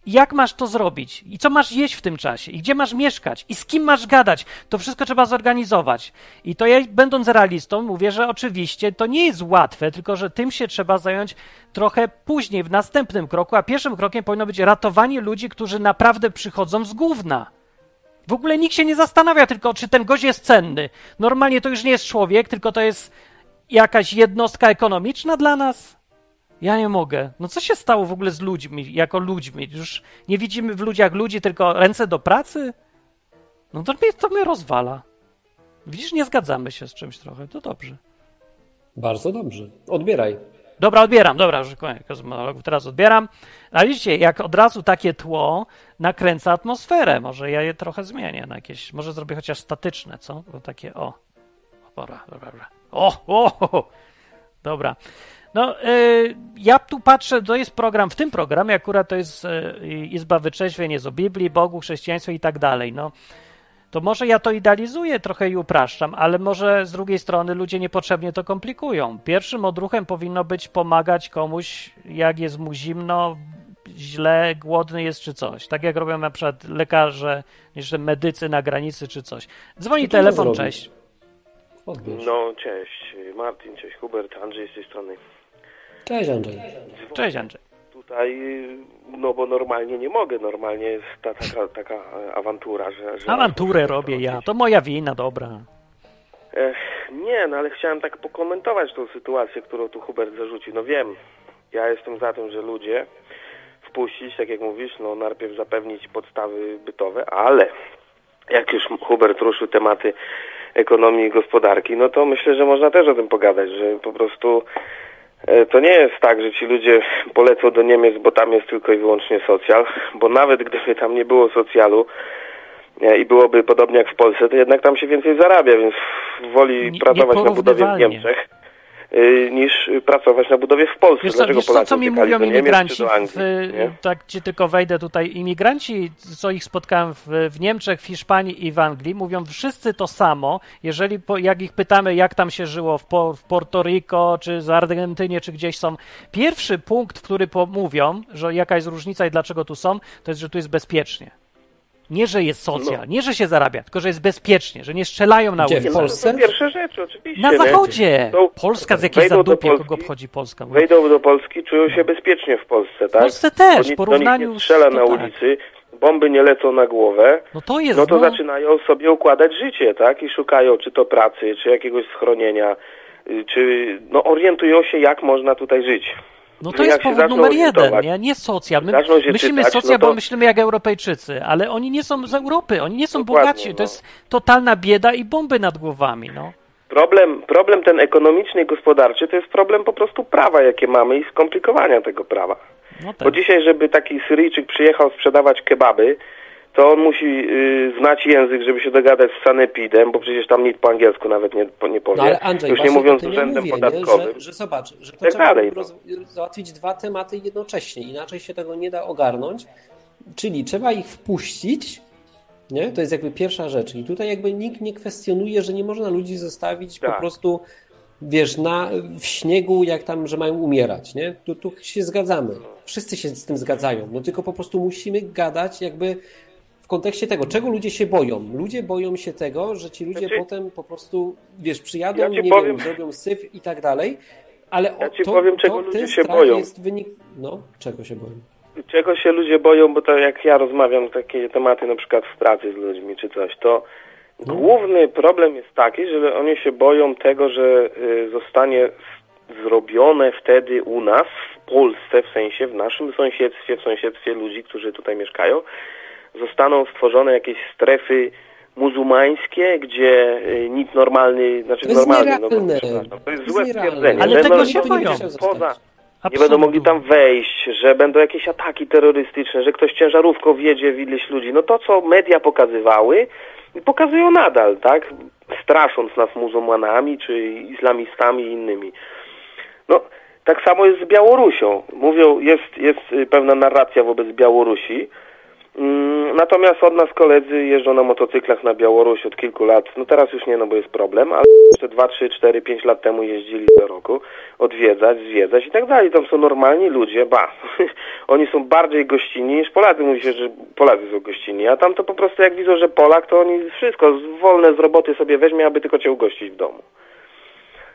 Jak masz to zrobić? I co masz jeść w tym czasie? I gdzie masz mieszkać? I z kim masz gadać? To wszystko trzeba zorganizować. I to ja, będąc realistą, mówię, że oczywiście to nie jest łatwe, tylko że tym się trzeba zająć trochę później, w następnym kroku. A pierwszym krokiem powinno być ratowanie ludzi, którzy naprawdę przychodzą z gówna. W ogóle nikt się nie zastanawia tylko, czy ten gość jest cenny. Normalnie to już nie jest człowiek, tylko to jest jakaś jednostka ekonomiczna dla nas. Ja nie mogę. No co się stało w ogóle z ludźmi, jako ludźmi? Już nie widzimy w ludziach ludzi, tylko ręce do pracy? No to mnie, to mnie rozwala. Widzisz, nie zgadzamy się z czymś trochę, to dobrze. Bardzo dobrze. Odbieraj. Dobra, odbieram, dobra, już koniec monologu, teraz odbieram. A widzicie, jak od razu takie tło nakręca atmosferę, może ja je trochę zmienię na jakieś, może zrobię chociaż statyczne, co? Bo takie, o, dobra, dobra, dobra. O, o, o, dobra. No, y, ja tu patrzę, to jest program, w tym programie akurat to jest y, Izba Wyczeźwień, jest o Biblii, Bogu, chrześcijaństwie i tak dalej, no. To może ja to idealizuję trochę i upraszczam, ale może z drugiej strony ludzie niepotrzebnie to komplikują. Pierwszym odruchem powinno być pomagać komuś, jak jest mu zimno, źle, głodny jest czy coś. Tak jak robią na przykład lekarze, jeszcze medycy na granicy czy coś. Dzwoni telefon, cześć. Odbierz. No, cześć Martin, cześć Hubert, Andrzej z tej strony. Cześć Andrzej. Cześć Andrzej. Tutaj, no bo normalnie nie mogę, normalnie jest ta, taka, taka awantura, że... że Awanturę robię ja, to moja wina, dobra. Ech, nie, no ale chciałem tak pokomentować tą sytuację, którą tu Hubert zarzucił. No wiem, ja jestem za tym, że ludzie wpuścić, tak jak mówisz, no najpierw zapewnić podstawy bytowe, ale jak już Hubert ruszył tematy ekonomii i gospodarki, no to myślę, że można też o tym pogadać, że po prostu to nie jest tak, że ci ludzie polecą do Niemiec, bo tam jest tylko i wyłącznie socjal, bo nawet gdyby tam nie było socjalu e, i byłoby podobnie jak w Polsce, to jednak tam się więcej zarabia, więc woli Nie- pracować na budowie w. Niemczech niż pracować na budowie w Polsce. Wiesz co, Dlaczego wiesz co, Polacy co mi uciekali mówią Niemiec imigranci? Anglii, w, tak ci tylko wejdę tutaj. Imigranci, co ich spotkałem w, w Niemczech, w Hiszpanii i w Anglii, mówią wszyscy to samo. Jeżeli po, jak ich pytamy, jak tam się żyło w, po, w Porto Rico, czy z Argentynie, czy gdzieś są, pierwszy punkt, w który mówią, że jaka jest różnica i dlaczego tu są, to jest, że tu jest bezpiecznie. Nie, że jest socjal, No. nie, że się zarabia, tylko że jest bezpiecznie, że nie strzelają na w ulicy. No, to Polsce? są pierwsze rzeczy, oczywiście. Na zachodzie! To Polska z do zadupie, kogo Polski, obchodzi Polska. Wejdą do Polski, czują się bezpiecznie w Polsce, tak? Polsce też, w porównaniu nie strzela na tak. ulicy, bomby nie lecą na głowę, No to jest, no to no, zaczynają sobie układać życie, tak? I szukają czy to pracy, czy jakiegoś schronienia, y, czy no orientują się, jak można tutaj żyć. No No to jest powód numer jeden, nie? nie socjal. My myślimy czytać, socjal, no to- bo myślimy jak Europejczycy, ale oni nie są z Europy, oni nie są Dokładnie, bogaci. To no. jest totalna bieda i bomby nad głowami, no. Problem, problem ten ekonomiczny i gospodarczy to jest problem po prostu prawa, jakie mamy i skomplikowania tego prawa. no Bo tak. dzisiaj, żeby taki Syryjczyk przyjechał sprzedawać kebaby, to on musi y, znać język, żeby się dogadać z sanepidem, bo przecież tam nic po angielsku nawet nie, po- nie powie. No ale Andrzej, Już nie mówiąc z urzędem mówię, podatkowym. Nie? Że, że zobacz, że to Tak trzeba dalej, no. roz, załatwić dwa tematy jednocześnie, inaczej się tego nie da ogarnąć. Czyli trzeba ich wpuścić, nie? To jest jakby pierwsza rzecz. I tutaj jakby nikt nie kwestionuje, że nie można ludzi zostawić po Tak. prostu, wiesz, na, w śniegu, jak tam, że mają umierać, nie? Tu, tu się zgadzamy. Wszyscy się z tym zgadzają. No tylko po prostu musimy gadać jakby w kontekście tego, czego ludzie się boją. Ludzie boją się tego, że ci ludzie Znaczy- potem po prostu, wiesz, przyjadą, Ja nie powiem- wiem, zrobią syf i tak dalej, ale Ja ci to, powiem, to, czego ten ludzie się boją. jest wynik... No, czego się boją? Czego się ludzie boją, bo to jak ja rozmawiam takie tematy na przykład w pracy z ludźmi czy coś, to No. główny problem jest taki, że oni się boją tego, że y, zostanie zrobione wtedy u nas, w Polsce, w sensie w naszym sąsiedztwie, w sąsiedztwie ludzi, którzy tutaj mieszkają, zostaną stworzone jakieś strefy muzułmańskie, gdzie y, nic normalny, znaczy To normalny, no, to jest złe stwierdzenie. Ale Będą tego się boją. Poza, nie będą mogli tam wejść, że będą jakieś ataki terrorystyczne, że ktoś ciężarówką wjedzie w ileś ludzi. No to, co media pokazywały, pokazują nadal, tak? Strasząc nas muzułmanami, czy islamistami i innymi. No, tak samo jest z Białorusią. Mówią, jest, jest y, pewna narracja wobec Białorusi, Natomiast od nas koledzy jeżdżą na motocyklach na Białoruś od kilku lat. No teraz już nie, no bo jest problem, ale jeszcze 2, 3, 4, 5 lat temu jeździli do roku odwiedzać, zwiedzać i tak dalej. Tam są normalni ludzie, ba. oni są bardziej gościnni niż Polacy. Mówi się, że Polacy są gościnni, a tam to po prostu jak widzą, że Polak, to oni wszystko wolne z roboty sobie weźmie, aby tylko cię ugościć w domu.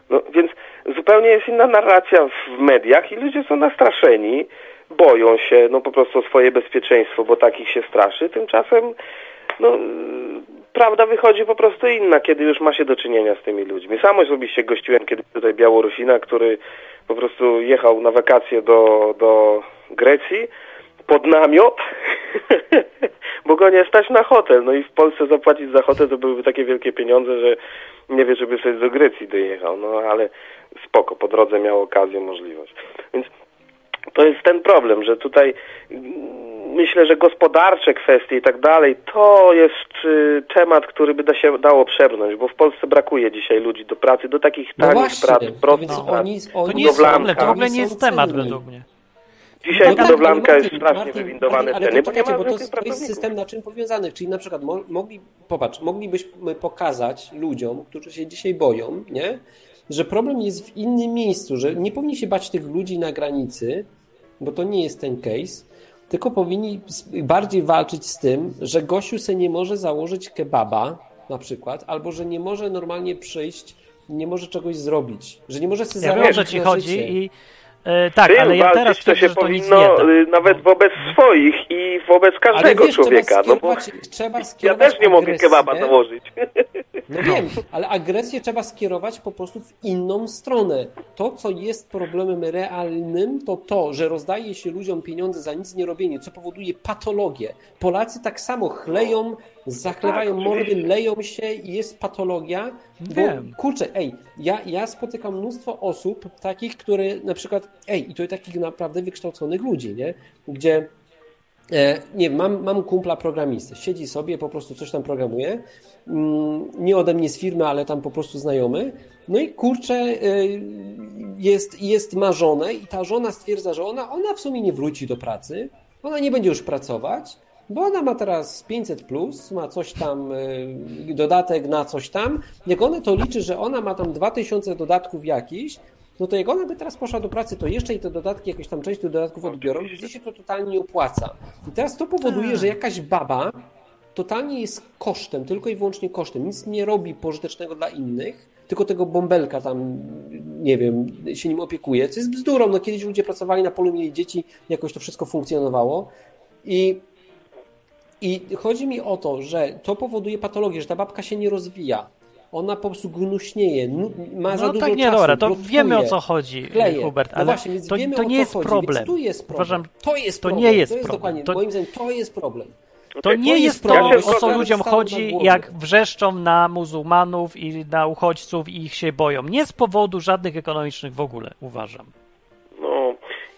No więc zupełnie jest inna narracja w mediach i ludzie są nastraszeni, boją się no po prostu swoje bezpieczeństwo, bo takich się straszy. Tymczasem no prawda wychodzi po prostu inna, kiedy już ma się do czynienia z tymi ludźmi. Sam osobiście gościłem kiedyś tutaj Białorusina, który po prostu jechał na wakacje do, do Grecji pod namiot, bo go nie stać na hotel. No i w Polsce zapłacić za hotel to byłyby takie wielkie pieniądze, że nie wie, żeby sobie do Grecji dojechał. No ale spoko, po drodze miał okazję, możliwość. Więc to jest ten problem, że tutaj mm, myślę, że gospodarcze kwestie i tak dalej, to jest y, temat, który by da się dało przebrnąć, bo w Polsce brakuje dzisiaj ludzi do pracy, do takich No tanich właśnie, prac, prostych więc prac. oni, To nie jest problem, to w ogóle nie jest temat według mnie. Dzisiaj No tak, budowlanka ale jest Martin, strasznie Martin, wywindowane Martin, ale ceny, to bo bo to jest, system na czym powiązany, czyli na przykład mo- mogli, popatrz, moglibyśmy pokazać ludziom, którzy się dzisiaj boją, nie? Że problem jest w innym miejscu, że nie powinni się bać tych ludzi na granicy, bo to nie jest ten case, tylko powinni bardziej walczyć z tym, że gościu se nie może założyć kebaba na przykład, albo że nie może normalnie przyjść, nie może czegoś zrobić, że nie może sobie Ja wiem, zarobić o co ci chodzi życie. i e, tak, Tym ale ja walczyć teraz to się że to nic powinno y, nawet wobec swoich i wobec każdego wiesz, trzeba człowieka. No bo skierować- trzeba ja skierować też nie mogę agresję. kebaba założyć. No wiem, ale agresję trzeba skierować po prostu w inną stronę. To, co jest problemem realnym, to to, że rozdaje się ludziom pieniądze za nic nie robienie, co powoduje patologię. Polacy tak samo chleją, zachlewają Tak, mordy, leją się i jest patologia. Bo Wiem. kurczę, ej, ja, ja spotykam mnóstwo osób takich, które na przykład, ej, i to takich naprawdę wykształconych ludzi, nie? Gdzie E, nie, mam, mam kumpla programistę. Siedzi sobie, po prostu coś tam programuje. Mm, nie ode mnie z firmy, ale tam po prostu znajomy. No i kurczę, e, jest, jest ma żonę i ta żona stwierdza, że ona, ona w sumie nie wróci do pracy. Ona nie będzie już pracować, bo ona ma teraz 500 plus, ma coś tam, e, dodatek na coś tam. Jak ona to liczy, że ona ma tam 2000 dodatków jakichś, no to jak ona by teraz poszła do pracy, to jeszcze i te dodatki, jakąś tam część tych dodatków odbiorą, gdzie się to totalnie nie opłaca. I teraz to powoduje, że jakaś baba totalnie jest kosztem, tylko i wyłącznie kosztem. Nic nie robi pożytecznego dla innych, tylko tego bąbelka tam, nie wiem, się nim opiekuje, co jest bzdurą. No kiedyś ludzie pracowali na polu, mieli dzieci, jakoś to wszystko funkcjonowało i i chodzi mi o to, że to powoduje patologię, że ta babka się nie rozwija ona po prostu gnuśnieje, ma no, za dużo tak, nie, czasu, dobra, to wiemy o co chodzi, kleje. Hubert, No ale właśnie, więc to, wiemy, to nie jest chodzi, problem. Więc tu jest problem. Uważam, to jest to problem. nie jest to jest problem. dokładnie, To- moim zdaniem to jest problem. To nie to jest to, o co ludziom chodzi, jak wrzeszczą na muzułmanów i na uchodźców i ich się boją. Nie z powodu żadnych ekonomicznych w ogóle, uważam.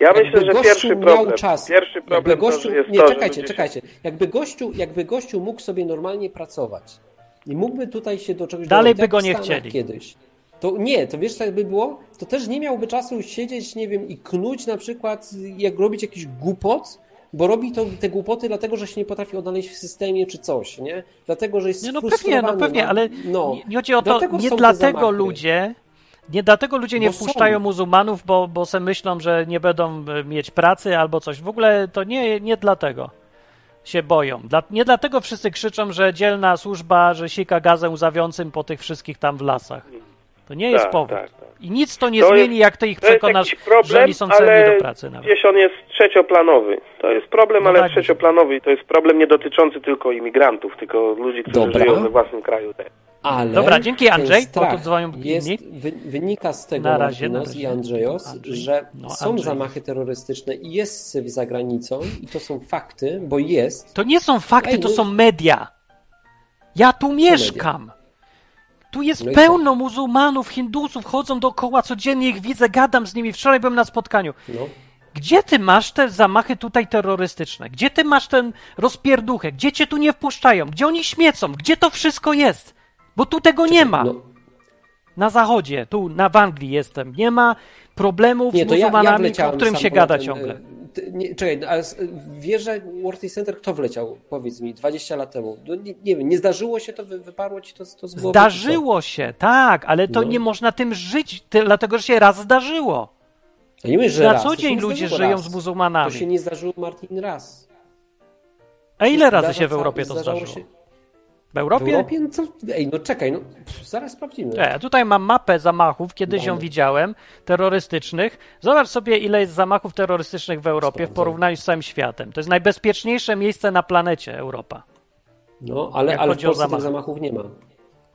No, ja Jakby myślę, że gościu pierwszy miał problem, czas, pierwszy problem jakby gościu, to jest nie, to, czekajcie, czekajcie. Jakby gościu, jakby gościu mógł sobie normalnie pracować i mógłby tutaj się do czegoś Dalej by go nie chcieli. Kiedyś. To nie, to wiesz, co jakby było? To też nie miałby czasu siedzieć, nie wiem, i knuć na przykład, jak robić jakiś głupot, bo robi to te głupoty dlatego, że się nie potrafi odnaleźć w systemie czy coś, nie? Dlatego, że jest Nie, no pewnie, no pewnie, ma- ale no. nie, nie chodzi o to, Dlatego nie dlatego ludzie, nie dlatego ludzie nie Bo są. wpuszczają muzułmanów, bo, bo se myślą, że nie będą e, mieć pracy albo coś. W ogóle to nie, nie dlatego się boją. Dla, nie dlatego wszyscy krzyczą, że dzielna służba, że sika gazę łzawiącym po tych wszystkich tam w lasach. To nie jest Tak, powód. tak, tak. I nic to nie To zmieni, jest- jak ty ich przekonasz, problem, że oni są celni do pracy nawet. gdzieś on jest trzecioplanowy. To jest problem, No ale tak. trzecioplanowy i to jest problem nie dotyczący tylko imigrantów, tylko ludzi, którzy Dobra. żyją we własnym kraju. Ale Dobra, dzięki, Andrzej, bo strach tu dzwonią jest, wy, wynika z tego, Na razie, Martinos i razie. Andrzejos, Andrzej. że No, są Andrzej. zamachy terrorystyczne i jest syf za granicą i to są fakty, bo jest. To nie są fakty, to no- są media. Ja tu mieszkam. Tu jest No pełno muzułmanów, hindusów, chodzą dookoła, codziennie ich widzę, gadam z nimi. Wczoraj byłem na spotkaniu. No. Gdzie ty masz te zamachy tutaj terrorystyczne? Gdzie ty masz ten rozpierduchę? Gdzie cię tu nie wpuszczają? Gdzie oni śmiecą? Gdzie to wszystko jest? Bo tu tego nie ma. No, Na zachodzie, tu na w Anglii jestem. Nie ma problemów nie, z to ja, ja muzułmanami, o którym się gada ciągle. e, ty- Nie, czekaj, ale s- w wieżę World Trade Center kto wleciał? Powiedz mi, 20 lat temu. No, nie, nie wiem, nie zdarzyło się to, wy- wyparło ci to, to z głowy? Zdarzyło się, tak, ale to No. nie można tym żyć, ty, dlatego że się raz zdarzyło. Ja nie mówię, że Na raz, co to dzień ludzie żyją raz. z To muzułmanami. się nie zdarzyło, Martin, raz. A ile razy się w Europie to zdarzyło? się- W Europie? W Europie? No co? Ej, no czekaj, no pff, zaraz sprawdzimy. Nie, tutaj mam mapę zamachów, kiedyś ją Dane. widziałem, terrorystycznych. Zobacz sobie, ile jest zamachów terrorystycznych w Europie w porównaniu z całym światem. To jest najbezpieczniejsze miejsce na planecie Europa. No, ale, ale w Polsce tych zamachów nie ma.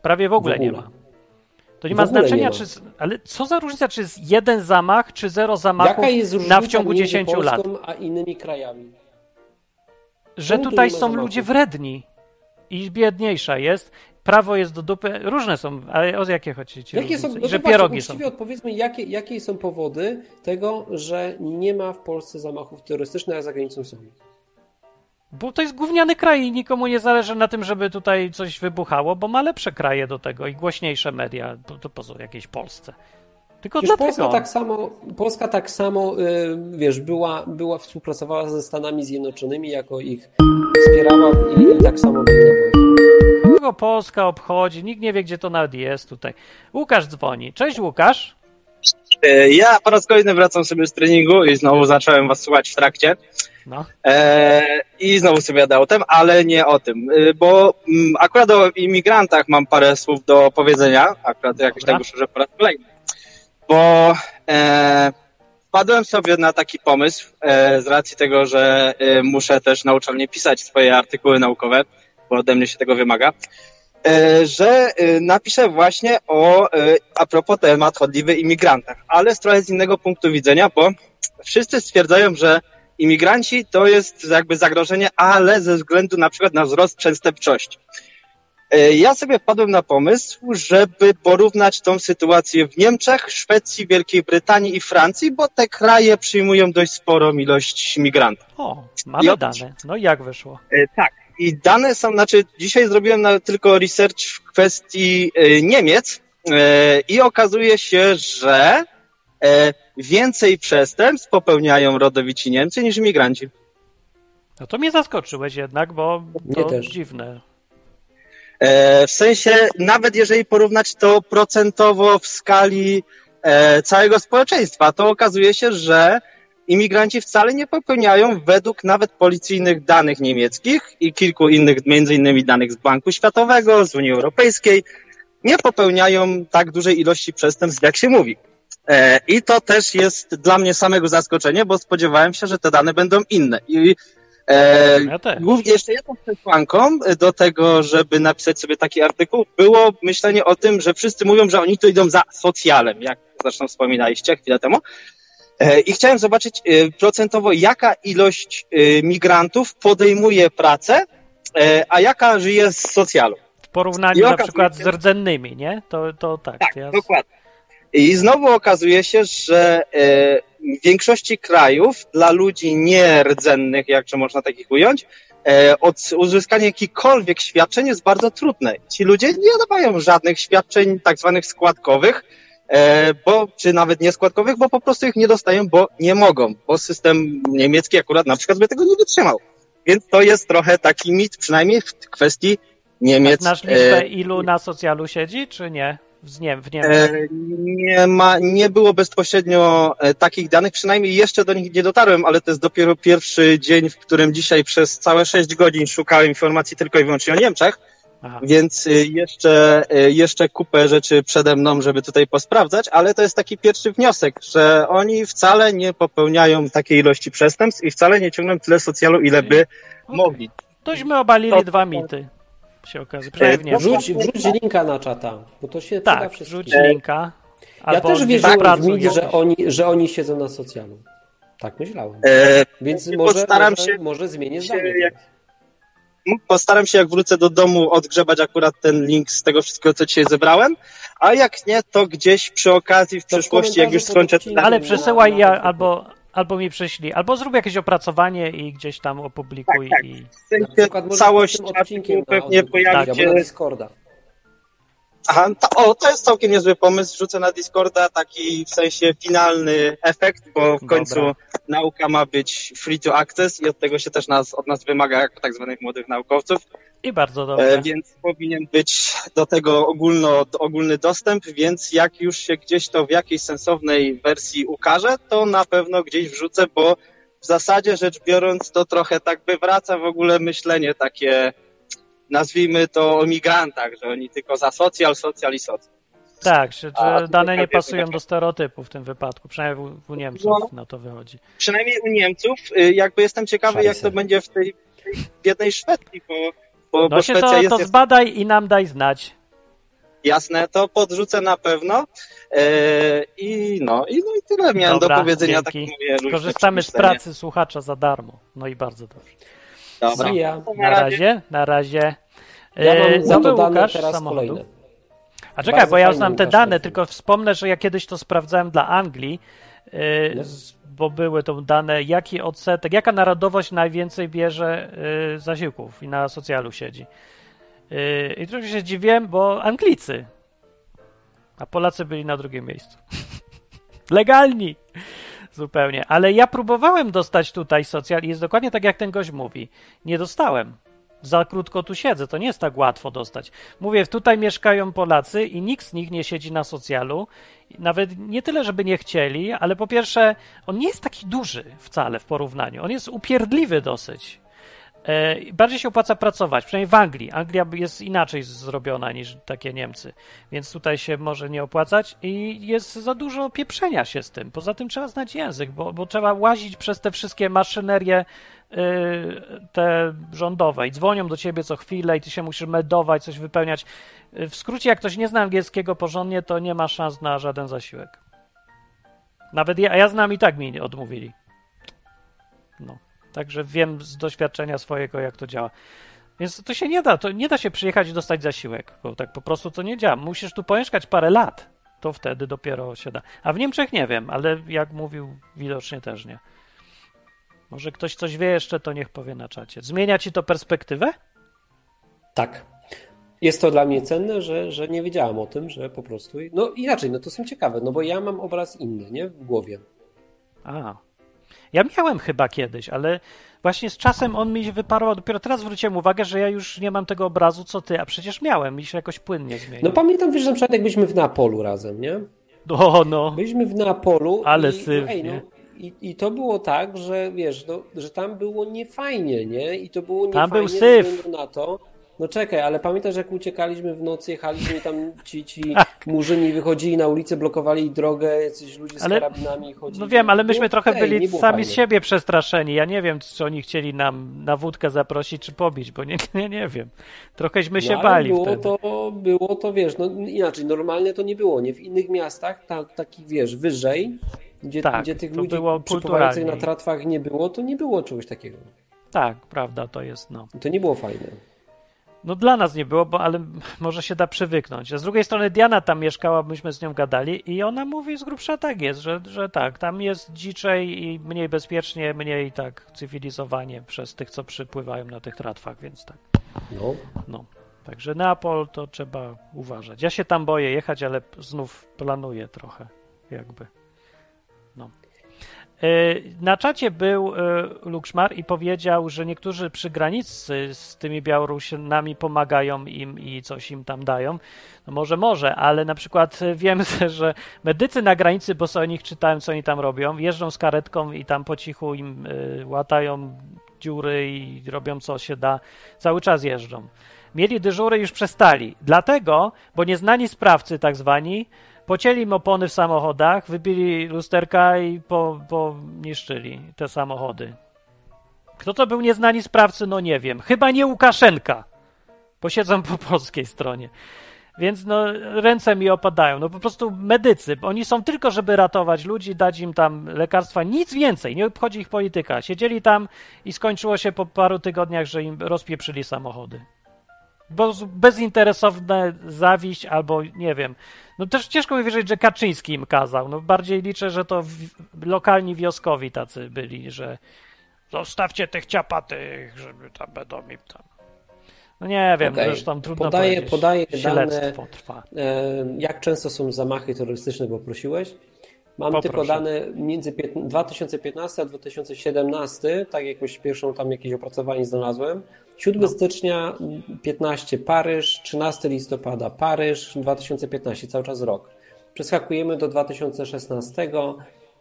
Prawie w ogóle, nie ogóle. ma. To nie W ma znaczenia, nie ma. czy. Ale co za różnica, czy jest jeden zamach, czy zero zamachów na w ciągu między 10 lat? Polską a innymi krajami? Że Czemu tu tutaj nie są zamachów? ludzie wredni i biedniejsza jest. Prawo jest do dupy. Różne są, ale o jakie chodzi? ci Jakie są, no że pierogi są. odpowiedzmy, jakie, jakie są powody tego, że nie ma w Polsce zamachów terrorystycznych, a za granicą są. Bo to jest gówniany kraj i nikomu nie zależy na tym, żeby tutaj coś wybuchało, bo ma lepsze kraje do tego i głośniejsze media. To, to poza jakiejś Polsce. Tylko Wiesz, dlatego. Polska tak samo, Polska tak samo y, wiesz, była, była, współpracowała ze Stanami Zjednoczonymi, jako ich wspierała i, i tak samo. Kogo Polska obchodzi? Nikt nie wie, gdzie to nawet jest tutaj. Łukasz dzwoni. Cześć Łukasz. E, Ja po raz kolejny wracam sobie z treningu i znowu zacząłem was słuchać w trakcie. No. E, I znowu sobie jadę o tym, ale nie o tym, E, bo mm, akurat o imigrantach mam parę słów do powiedzenia, akurat jakoś Dobra. tak wyszło, że po raz kolejny. Bo e, wpadłem sobie na taki pomysł e, z racji tego, że e, muszę też na uczelni pisać swoje artykuły naukowe, bo ode mnie się tego wymaga, e, że e, napiszę właśnie o, e, a propos temat chodliwy imigrantach, ale z trochę z innego punktu widzenia, bo wszyscy stwierdzają, że imigranci to jest jakby zagrożenie, ale ze względu na przykład na wzrost przestępczości. E, Ja sobie wpadłem na pomysł, żeby porównać tą sytuację w Niemczech, Szwecji, Wielkiej Brytanii i Francji, bo te kraje przyjmują dość sporą ilość migrantów. O, I mamy od- dane. No i jak wyszło? E, Tak. I dane są, znaczy dzisiaj zrobiłem na, tylko research w kwestii e, Niemiec i okazuje się, że więcej przestępstw popełniają rodowici Niemcy niż imigranci. No to mnie zaskoczyłeś jednak, bo to też. dziwne. E, w sensie, nawet jeżeli porównać to procentowo w skali e, całego społeczeństwa, to okazuje się, że imigranci wcale nie popełniają według nawet policyjnych danych niemieckich i kilku innych, między innymi danych z Banku Światowego, z Unii Europejskiej, nie popełniają tak dużej ilości przestępstw, jak się mówi. E, I to też jest dla mnie samego zaskoczenie, bo spodziewałem się, że te dane będą inne. I e, Ja też. Głównie jeszcze jedną przesłanką do tego, żeby napisać sobie taki artykuł, było myślenie o tym, że wszyscy mówią, że oni tu idą za socjalem, jak zresztą wspominaliście chwilę temu. E, I chciałem zobaczyć e, procentowo, jaka ilość e, migrantów podejmuje pracę, e, a jaka żyje z socjalu. W porównaniu na przykład się- z rdzennymi, nie? To, to tak. Tak, ja... dokładnie. I znowu okazuje się, że e, w większości krajów dla ludzi nierdzennych, jak czy można takich ująć, e, od, uzyskanie jakichkolwiek świadczeń jest bardzo trudne. Ci ludzie nie dawają żadnych świadczeń tak zwanych składkowych, e, bo, czy nawet nieskładkowych, bo po prostu ich nie dostają, bo nie mogą, bo system niemiecki akurat na przykład by tego nie wytrzymał. Więc to jest trochę taki mit, przynajmniej w kwestii Niemiec. Znasz e, liczbę, ilu na socjalu siedzi, czy nie? W, nie, w Niemczech. E, Nie ma, nie było bezpośrednio e, takich danych, przynajmniej jeszcze do nich nie dotarłem, ale to jest dopiero pierwszy dzień, w którym dzisiaj przez całe 6 godzin szukałem informacji tylko i wyłącznie o Niemczech, Aha. więc y, jeszcze, jeszcze kupę rzeczy przede mną, żeby tutaj posprawdzać, ale to jest taki pierwszy wniosek, że oni wcale nie popełniają takiej ilości przestępstw i wcale nie ciągną tyle socjalu, ile by mogli. Tośmy obalili To- dwa mity. Się w Niemczech. Wrzuć, wrzuć linka na czata, bo to się Tak, wrzuć linka. Ja Albo też wierzyłem w mit, że oni, że oni siedzą na socjalu. Tak myślałem. E, Więc może, postaram może, się- może zmienię się zdanie. jak- Postaram się, jak wrócę do domu, odgrzebać akurat ten link z tego wszystkiego, co dzisiaj zebrałem, a jak nie, to gdzieś przy okazji w To przyszłości, jak już skończę. Ale przesyłaj ja, albo, albo mi prześlij, albo zrób jakieś opracowanie i gdzieś tam opublikuj. Tak, tak. I... w sensie Na przykład może całość odcinkiem pewnie odwyku pojawi Tak, się... na Discorda. Aha, to, o, to jest całkiem niezły pomysł, wrzucę na Discorda taki w sensie finalny efekt, bo w Dobra. końcu nauka ma być free to access i od tego się też nas, od nas wymaga jako tak zwanych młodych naukowców. I bardzo E, dobrze. więc powinien być do tego ogólno, ogólny dostęp, więc jak już się gdzieś to w jakiejś sensownej wersji ukaże, to na pewno gdzieś wrzucę, bo w zasadzie rzecz biorąc to trochę tak wywraca w ogóle myślenie takie, nazwijmy to o migrantach, że oni tylko za socjal, socjal i socjal. Tak, że, że dane nie pasują do stereotypów w tym wypadku, przynajmniej u, u Niemców No. na to wychodzi. Przynajmniej u Niemców, y, jakby jestem ciekawy, jak to będzie w tej, biednej Szwecji, bo, bo, No bo się Szwecja to, jest, to zbadaj i nam daj znać. jasne, to podrzucę na pewno. E, I no, i no i tyle miałem Dobra, do powiedzenia. dzięki. Tak mówię, Korzystamy z pracy słuchacza za darmo. No i bardzo dobrze. Dobra. Ya. Na razie, na razie. Ja E, mam za to dane teraz samochodu. kolejne. A czekaj, bo ja znam te dane, tylko wspomnę, że ja kiedyś to sprawdzałem dla Anglii, yy, bo były to dane, jaki odsetek, jaka narodowość najwięcej bierze yy, zasiłków i na socjalu siedzi. Yy, I trochę się dziwiłem, bo Anglicy, a Polacy byli na drugim miejscu. Legalni! Zupełnie. Ale ja próbowałem dostać tutaj socjal i jest dokładnie tak, jak ten gość mówi. Nie dostałem. Za krótko tu siedzę, to nie jest tak łatwo dostać. Mówię, tutaj mieszkają Polacy i nikt z nich nie siedzi na socjalu. Nawet nie tyle, żeby nie chcieli, ale po pierwsze, on nie jest taki duży wcale w porównaniu. On jest upierdliwy dosyć. E, Bardziej się opłaca pracować, przynajmniej w Anglii. Anglia jest inaczej zrobiona niż takie Niemcy, więc tutaj się może nie opłacać i jest za dużo pieprzenia się z tym. Poza tym trzeba znać język, bo, bo trzeba łazić przez te wszystkie maszynerie te rządowe i dzwonią do ciebie co chwilę i ty się musisz meldować, coś wypełniać. Y, W skrócie, jak ktoś nie zna angielskiego porządnie, to nie ma szans na żaden zasiłek. Nawet ja, a ja znam i tak mi odmówili. No. Także wiem z doświadczenia swojego, jak to działa. Więc to się nie da, to nie da się przyjechać i dostać zasiłek, bo tak po prostu to nie działa. Musisz tu pomieszkać parę lat, to wtedy dopiero się da. A w Niemczech nie wiem, ale jak mówił, widocznie też nie. Może ktoś coś wie jeszcze, to niech powie na czacie. Zmienia ci to perspektywę? Tak. Jest to dla mnie cenne, że, że nie wiedziałam o tym, że po prostu. No inaczej, no to są ciekawe, no bo ja mam obraz inny, nie? W głowie. A. Ja miałem chyba kiedyś, ale właśnie z czasem on mi się wyparował. Dopiero teraz zwróciłem uwagę, że ja już nie mam tego obrazu, co ty, a przecież miałem i się jakoś płynnie zmienił. No pamiętam, wiesz, na przykład jak byliśmy w Neapolu razem, nie? O, no. Byliśmy w Neapolu. Ale i, syf, no, ej, no? I, I to było tak, że wiesz, no, że tam było niefajnie, nie? I to było Tam niefajnie był syf. na to. No czekaj, ale pamiętasz jak uciekaliśmy w nocy, jechaliśmy tam ci, ci Tak. murzyni wychodzili na ulicę, blokowali drogę, jacyś ludzie z Ale- karabinami chodzili. No wiem, ale myśmy trochę byli sami fajnie. z siebie przestraszeni. Ja nie wiem, czy oni chcieli nam na wódkę zaprosić, czy pobić, bo nie, nie, nie wiem. Trochęśmy się no, bali było wtedy. to, było to, wiesz, no inaczej, normalnie to nie było, nie? W innych miastach, ta, takich, wiesz, wyżej, gdzie, Tak, gdzie tych ludzi było przepływających na tratwach nie było, to nie było czegoś takiego. Tak, prawda, to jest, no. To nie było fajne. No dla nas nie było, bo ale może się da przywyknąć. A z drugiej strony Diana tam mieszkała, myśmy z nią gadali i ona mówi z grubsza tak jest, że, że tak, tam jest dziczej i mniej bezpiecznie, mniej tak cywilizowanie przez tych, co przypływają na tych tratwach, więc tak. No. No. Także Neapol to trzeba uważać. Ja się tam boję jechać, ale znów planuję trochę, jakby. E, Na czacie był e, Lukszmar i powiedział, że niektórzy przy granicy z tymi Białorusinami pomagają im i coś im tam dają. No może, może, ale na przykład e, wiem, że medycy na granicy, bo sobie o nich czytałem, co oni tam robią, jeżdżą z karetką i tam po cichu im łatają dziury i robią co się da. Cały czas jeżdżą. Mieli dyżury, już przestali. Dlatego, bo nieznani sprawcy, tak zwani, pocięli im opony w samochodach, wybili lusterka i po, poniszczyli te samochody. Kto to był nieznani sprawcy? No nie wiem. Chyba nie Łukaszenka, bo siedzą po polskiej stronie. Więc no, ręce mi opadają. No po prostu medycy, oni są tylko, żeby ratować ludzi, dać im tam lekarstwa, nic więcej, nie obchodzi ich polityka. Siedzieli tam i skończyło się po paru tygodniach, że im rozpieprzyli samochody. Bo bezinteresowne zawiść albo nie wiem. No też ciężko mi wierzyć, że Kaczyński im kazał. No bardziej liczę, że to lokalni wioskowi tacy byli, że zostawcie tych ciapatych, żeby tam będą im tam. No nie wiem, Okej. zresztą trudno Podaję- powiedzieć. podaję dane- trwa. Jak często są zamachy terrorystyczne, bo prosiłeś? Mam Poproszę. tylko dane między piętn- 2015 a 2017, tak jakoś pierwszą tam jakieś opracowanie znalazłem. 7 No. stycznia 15 Paryż, 13 listopada Paryż, 2015, cały czas rok. Przeskakujemy do 2016,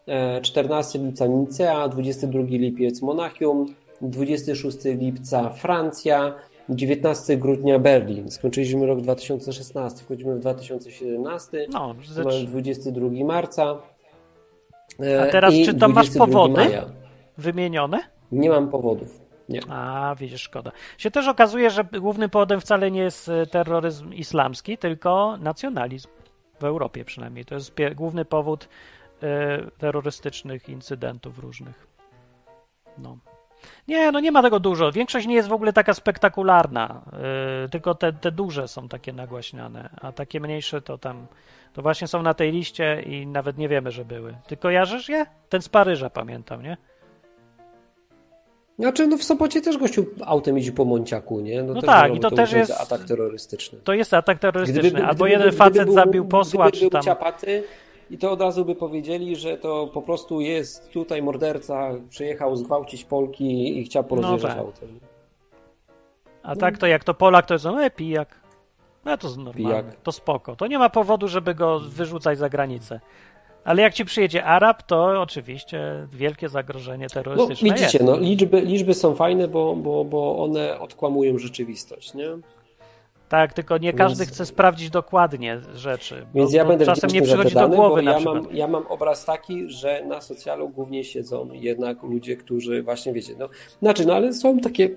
e, 14 lipca Nicea, 22 lipiec Monachium, 26 lipca Francja, 19 grudnia Berlin. Skończyliśmy rok 2016, wchodzimy w 2017. No, Mamy trzy- 22 marca. e, A teraz i czy tam masz 22 powody? Maja. wymienione? Nie mam powodów. Nie. A, widzisz, szkoda. Się też okazuje, że głównym powodem wcale nie jest e, terroryzm islamski, tylko nacjonalizm. W Europie przynajmniej. To jest główny powód e, terrorystycznych incydentów różnych. No. Nie, no nie ma tego dużo. Większość nie jest w ogóle taka spektakularna. e, tylko te, te duże są takie nagłaśniane, a takie mniejsze to tam. To właśnie są na tej liście i nawet nie wiemy, że były. Ty kojarzysz je? Ten z Paryża pamiętam, nie? Znaczy, no w Sopocie też gościu autem jeździ po Mąciaku, nie? No też tak, i to to też jest- atak terrorystyczny. To jest atak terrorystyczny. Gdyby- Albo gdyby- jeden gdyby facet zabił posła, czy był tam. ciapaty i to od razu by powiedzieli, że to po prostu jest tutaj morderca, przyjechał zgwałcić Polki i chciał porozjeżdżać tak. autem. A tak to jak to Polak, to jest no, e, pijak. No to jest normalne, Pijak. to spoko. To nie ma powodu, żeby go wyrzucać za granicę. Ale jak ci przyjedzie Arab, to oczywiście wielkie zagrożenie No, terrorystyczne widzicie, jest. no, liczby, liczby są fajne, bo, bo, bo one odkłamują rzeczywistość, nie? Tak, tylko nie każdy Więc- chce sprawdzić dokładnie rzeczy. Więc ja będę czasem nie przychodzi do dane, głowy bo na ja przykład. mam, ja mam obraz taki, że na socjalu głównie siedzą jednak ludzie, którzy właśnie wiecie, no, znaczy, no ale są takie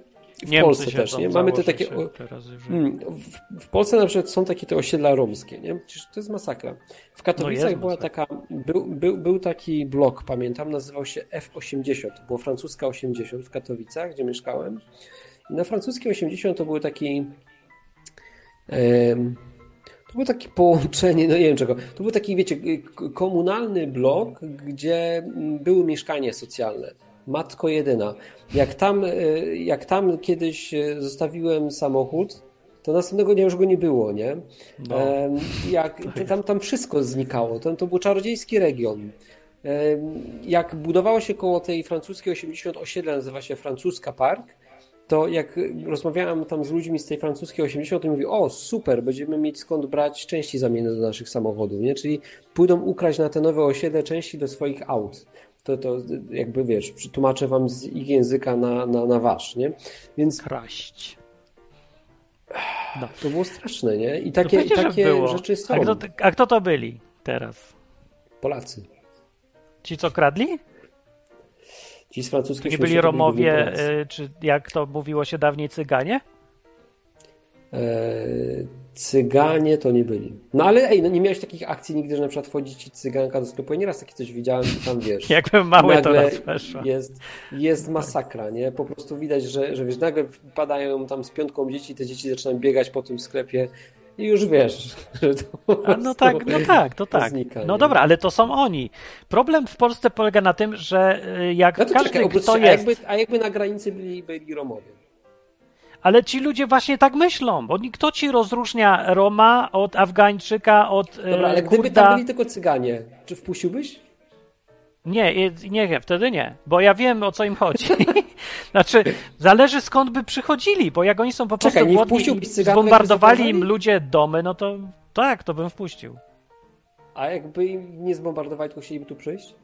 w Niemcy Polsce też, nie? Mamy te takie, mm, w, w Polsce na przykład są takie te osiedla romskie, nie? Przecież to jest masakra. W Katowicach No była masakra. taka, był, był, był taki blok, pamiętam, nazywał się F80, było francuska 80 w Katowicach, gdzie mieszkałem Na francuskiej 80 to był taki. to było takie połączenie, no nie wiem czego. To był taki, wiecie, komunalny blok, gdzie były mieszkania socjalne. Matko jedyna. Jak tam, e, jak tam kiedyś e, zostawiłem samochód, to następnego dnia już go nie było, nie? No. Jak, tam, tam wszystko znikało. Tam, to był czarodziejski region. Jak budowało się koło tej francuskiej 80 osiedla, nazywa się Francuska Park, to jak rozmawiałem tam z ludźmi z tej francuskiej 80, to mówili, o super, będziemy mieć skąd brać części zamienne do naszych samochodów, nie? Czyli pójdą ukraść na te nowe osiedle części do swoich aut. To, to jakby wiesz, tłumaczę wam z ich języka na, na, na wasz, nie? Więc Kraść. No. to było straszne, nie? I takie, że takie rzeczy są. A kto, a kto to byli teraz? Polacy. Ci, co kradli? Ci z francuskiej Nie byli 80 Romowie, Polacy. y, czy jak to mówiło się dawniej, Cyganie? E, Cyganie to nie byli. No ale ej, no nie miałeś takich akcji nigdy, że na przykład wchodzi ci cyganka do sklepu. Ja nieraz takie coś widziałem i tam wiesz. Jakbym mały, to nagle weszła. jest, jest masakra, nie? Po prostu widać, że, że wiesz, nagle wpadają tam z piątką dzieci, te dzieci zaczynają biegać po tym sklepie i już wiesz, że to A no tak, no tak, to tak. znika, No nie? dobra, ale to są oni. Problem w Polsce polega na tym, że y, jak No to każdy, czekaj, kto a, jest... jakby, a jakby na granicy byli, byli Romowie? Ale ci ludzie właśnie tak myślą, bo ni- kto ci rozróżnia Roma od Afgańczyka, od y, Dobra, ale gdyby Kurda? tam byli tylko Cyganie, czy wpuściłbyś? Nie, je- nie, nie, wtedy nie, bo ja wiem o co im chodzi. znaczy, zależy skąd by przychodzili, bo jak oni są po Czekaj, prostu nie głodni zbombardowali im ludzie domy, no to tak, to bym wpuścił. A jakby im nie zbombardowali, tylko chcieliby tu przyjść?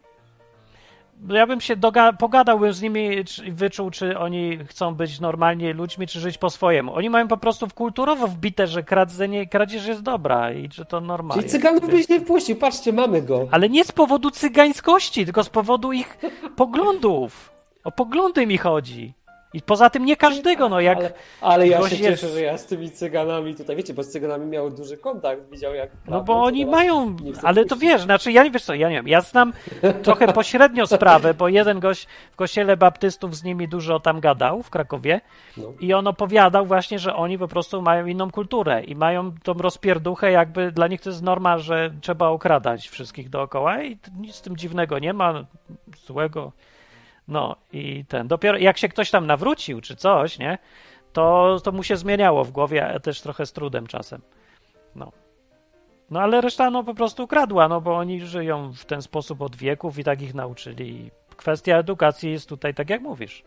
Ja bym się doga- pogadałbym z nimi i wyczuł, czy oni chcą być normalnie ludźmi, czy żyć po swojemu. Oni mają po prostu kulturowo wbite, że kradzenie, kradzież jest dobra i że to normalnie. Czyli Cyganów byś nie wpuścił, patrzcie, mamy go. Ale nie z powodu cygańskości, tylko z powodu ich poglądów. O poglądy mi chodzi. I poza tym nie każdego, no jak... Ale, ale ja się cieszę, że ja z tymi cyganami tutaj, wiecie, bo z cyganami miał duży kontakt, widział jak... No bo oni mają, ale to wiesz, znaczy ja nie wiesz co, ja nie wiem, ja znam trochę pośrednio sprawę, bo jeden gość w kościele baptystów z nimi dużo tam gadał w Krakowie No. i on opowiadał właśnie, że oni po prostu mają inną kulturę i mają tą rozpierduchę, jakby dla nich to jest norma, że trzeba okradać wszystkich dookoła i nic z tym dziwnego nie ma, złego. No i ten, dopiero jak się ktoś tam nawrócił czy coś, nie, to, to mu się zmieniało w głowie, a też trochę z trudem czasem. No. No ale reszta no po prostu kradła, no bo oni żyją w ten sposób od wieków i tak ich nauczyli. Kwestia edukacji jest tutaj tak jak mówisz.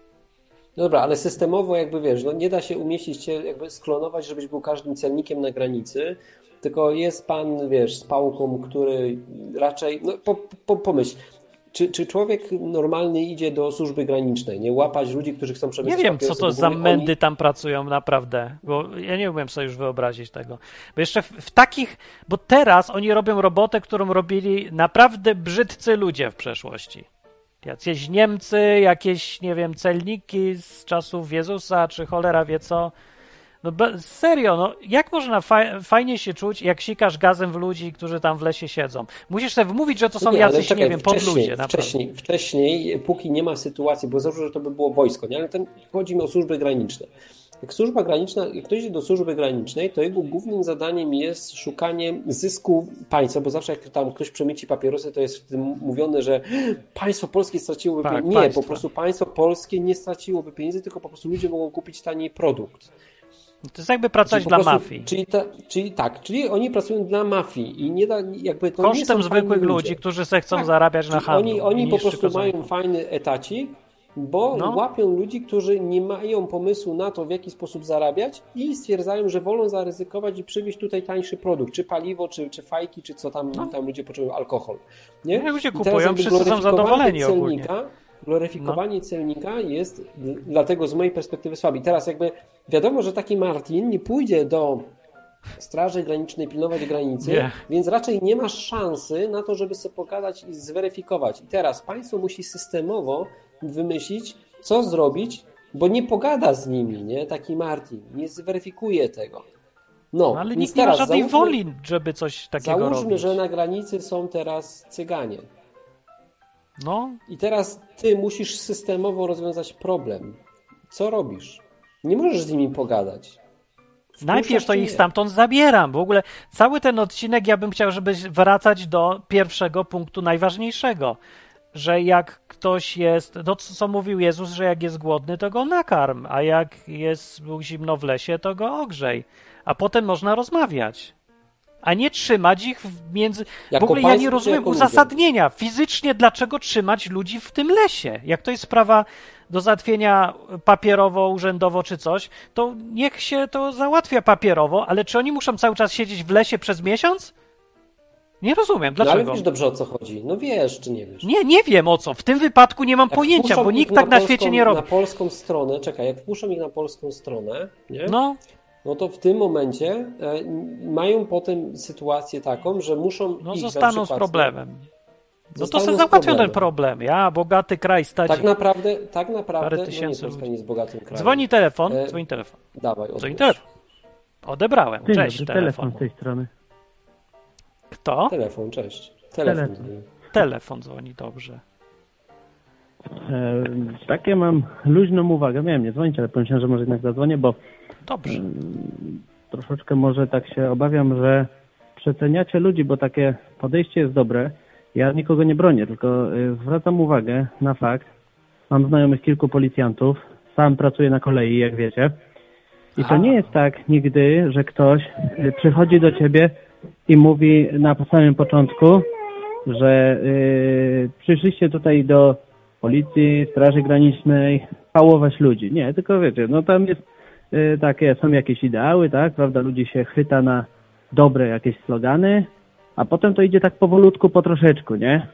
Dobra, ale systemowo jakby wiesz, no nie da się umieścić cię, jakby sklonować, żebyś był każdym celnikiem na granicy, tylko jest pan, wiesz, z pałką, który raczej, no po, po, pomyśl, czy, czy człowiek normalny idzie do służby granicznej, nie łapać ludzi, którzy chcą Nie przemycać wiem, co to za mędy tam pracują naprawdę, bo ja nie umiem sobie już wyobrazić tego. Bo jeszcze w, w takich, bo teraz oni robią robotę, którą robili naprawdę brzydcy ludzie w przeszłości. Jacyś Niemcy, jakieś, nie wiem, celniki z czasów Jezusa, czy cholera wie co. No serio, no jak można fa- fajnie się czuć, jak sikasz gazem w ludzi, którzy tam w lesie siedzą? Musisz sobie wmówić, że to są nie, jacyś, czekaj, nie wiem, wcześniej, podludzie. Wcześniej, wcześniej, póki nie ma sytuacji, bo założę, że to by było wojsko, nie? ale ten, chodzi mi o służby graniczne. Jak służba graniczna, jak ktoś idzie do służby granicznej, to jego głównym zadaniem jest szukanie zysku państwa, bo zawsze jak tam ktoś przemyci papierosy, to jest w tym mówione, że państwo polskie straciłoby Tak, pieniądze. Nie, państwo. po prostu państwo polskie nie straciłoby pieniędzy, tylko po prostu ludzie mogą kupić taniej produkt. To jest jakby pracować dla prostu- mafii. Czyli, ta, czyli tak, czyli oni pracują dla mafii i nie da, jakby to nie Kosztem są zwykłych ludzi, którzy se chcą Tak. zarabiać na handlu. Oni, oni po prostu mają fajny etacik, bo No. łapią ludzi, którzy nie mają pomysłu na to, w jaki sposób zarabiać i stwierdzają, że wolą zaryzykować i przywieźć tutaj tańszy produkt, czy paliwo, czy, czy fajki, czy co tam, tam ludzie potrzebują, alkohol. Nie? No, ludzie kupują, wszyscy są zadowoleni ogólnie. Gloryfikowanie celnika jest dlatego z mojej perspektywy słaby. I teraz jakby wiadomo, że taki Martin nie pójdzie do Straży Granicznej pilnować granicy, Nie. więc raczej nie masz szansy na to, żeby sobie pogadać i zweryfikować. I teraz państwo musi systemowo wymyślić, co zrobić, bo nie pogada z nimi, nie? Taki Martin, nie zweryfikuje tego. No, No, ale nikt nie ma żadnej załóżmy- woli, żeby coś takiego Załóżmy, robić. że na granicy są teraz Cyganie. No, I teraz ty musisz systemowo rozwiązać problem. Co robisz? Nie możesz z nimi pogadać. Najpierw to ich stamtąd zabieram. W ogóle cały ten odcinek ja bym chciał, żeby wracać do pierwszego punktu najważniejszego. Że jak ktoś jest, no co mówił Jezus, że jak jest głodny, to go nakarm, a jak jest zimno w lesie, to go ogrzej. A potem można rozmawiać. A nie trzymać ich w między. W Jako ogóle ja nie rozumiem jako ludzie? uzasadnienia fizycznie, dlaczego trzymać ludzi w tym lesie. Jak to jest sprawa do załatwienia papierowo, urzędowo czy coś, to niech się to załatwia papierowo, ale czy oni muszą cały czas siedzieć w lesie przez miesiąc? Nie rozumiem, No ale dlaczego? wiesz dobrze o co chodzi. No wiesz, czy nie wiesz. Nie, nie wiem o co. W tym wypadku nie mam Jak pojęcia, bo nikt tak na polską- świecie nie robi. Na polską stronę, czekaj, jak wpuszczą ich na polską stronę, nie? No, no to w tym momencie e, mają potem sytuację taką, że muszą no zostaną z problemem. No to z załatwią ten problem. Ja, bogaty kraj, stać. Tak naprawdę, tak Parę naprawdę, no nie, tysięcy ludzi. nie jest bogatym krajem. Dzwoni telefon, E, dzwoni telefon. Dawaj, Dzwoni odbierz. telefon. Odebrałem. Dzień Cześć, dobry, telefon. telefon z tej strony. Kto? Telefon, cześć. Telefon. Telefon. Telefon dzwoni, dobrze. E, takie mam luźną uwagę. Miałem nie dzwonić, ale pomyślałem, że może jednak zadzwonię, bo Dobrze. troszeczkę może tak się obawiam, że przeceniacie ludzi, bo takie podejście jest dobre. Ja nikogo nie bronię, tylko e, zwracam uwagę na fakt. Mam znajomych kilku policjantów. Sam pracuję na kolei, jak wiecie. I to nie jest tak nigdy, że ktoś e, przychodzi do ciebie i mówi na samym początku, że y, przyszliście tutaj do policji, straży granicznej, pałować ludzi. Nie, tylko wiecie, no tam jest y, takie, są jakieś ideały, tak, prawda, ludzi się chwyta na dobre jakieś slogany, a potem to idzie tak powolutku, po troszeczku, nie?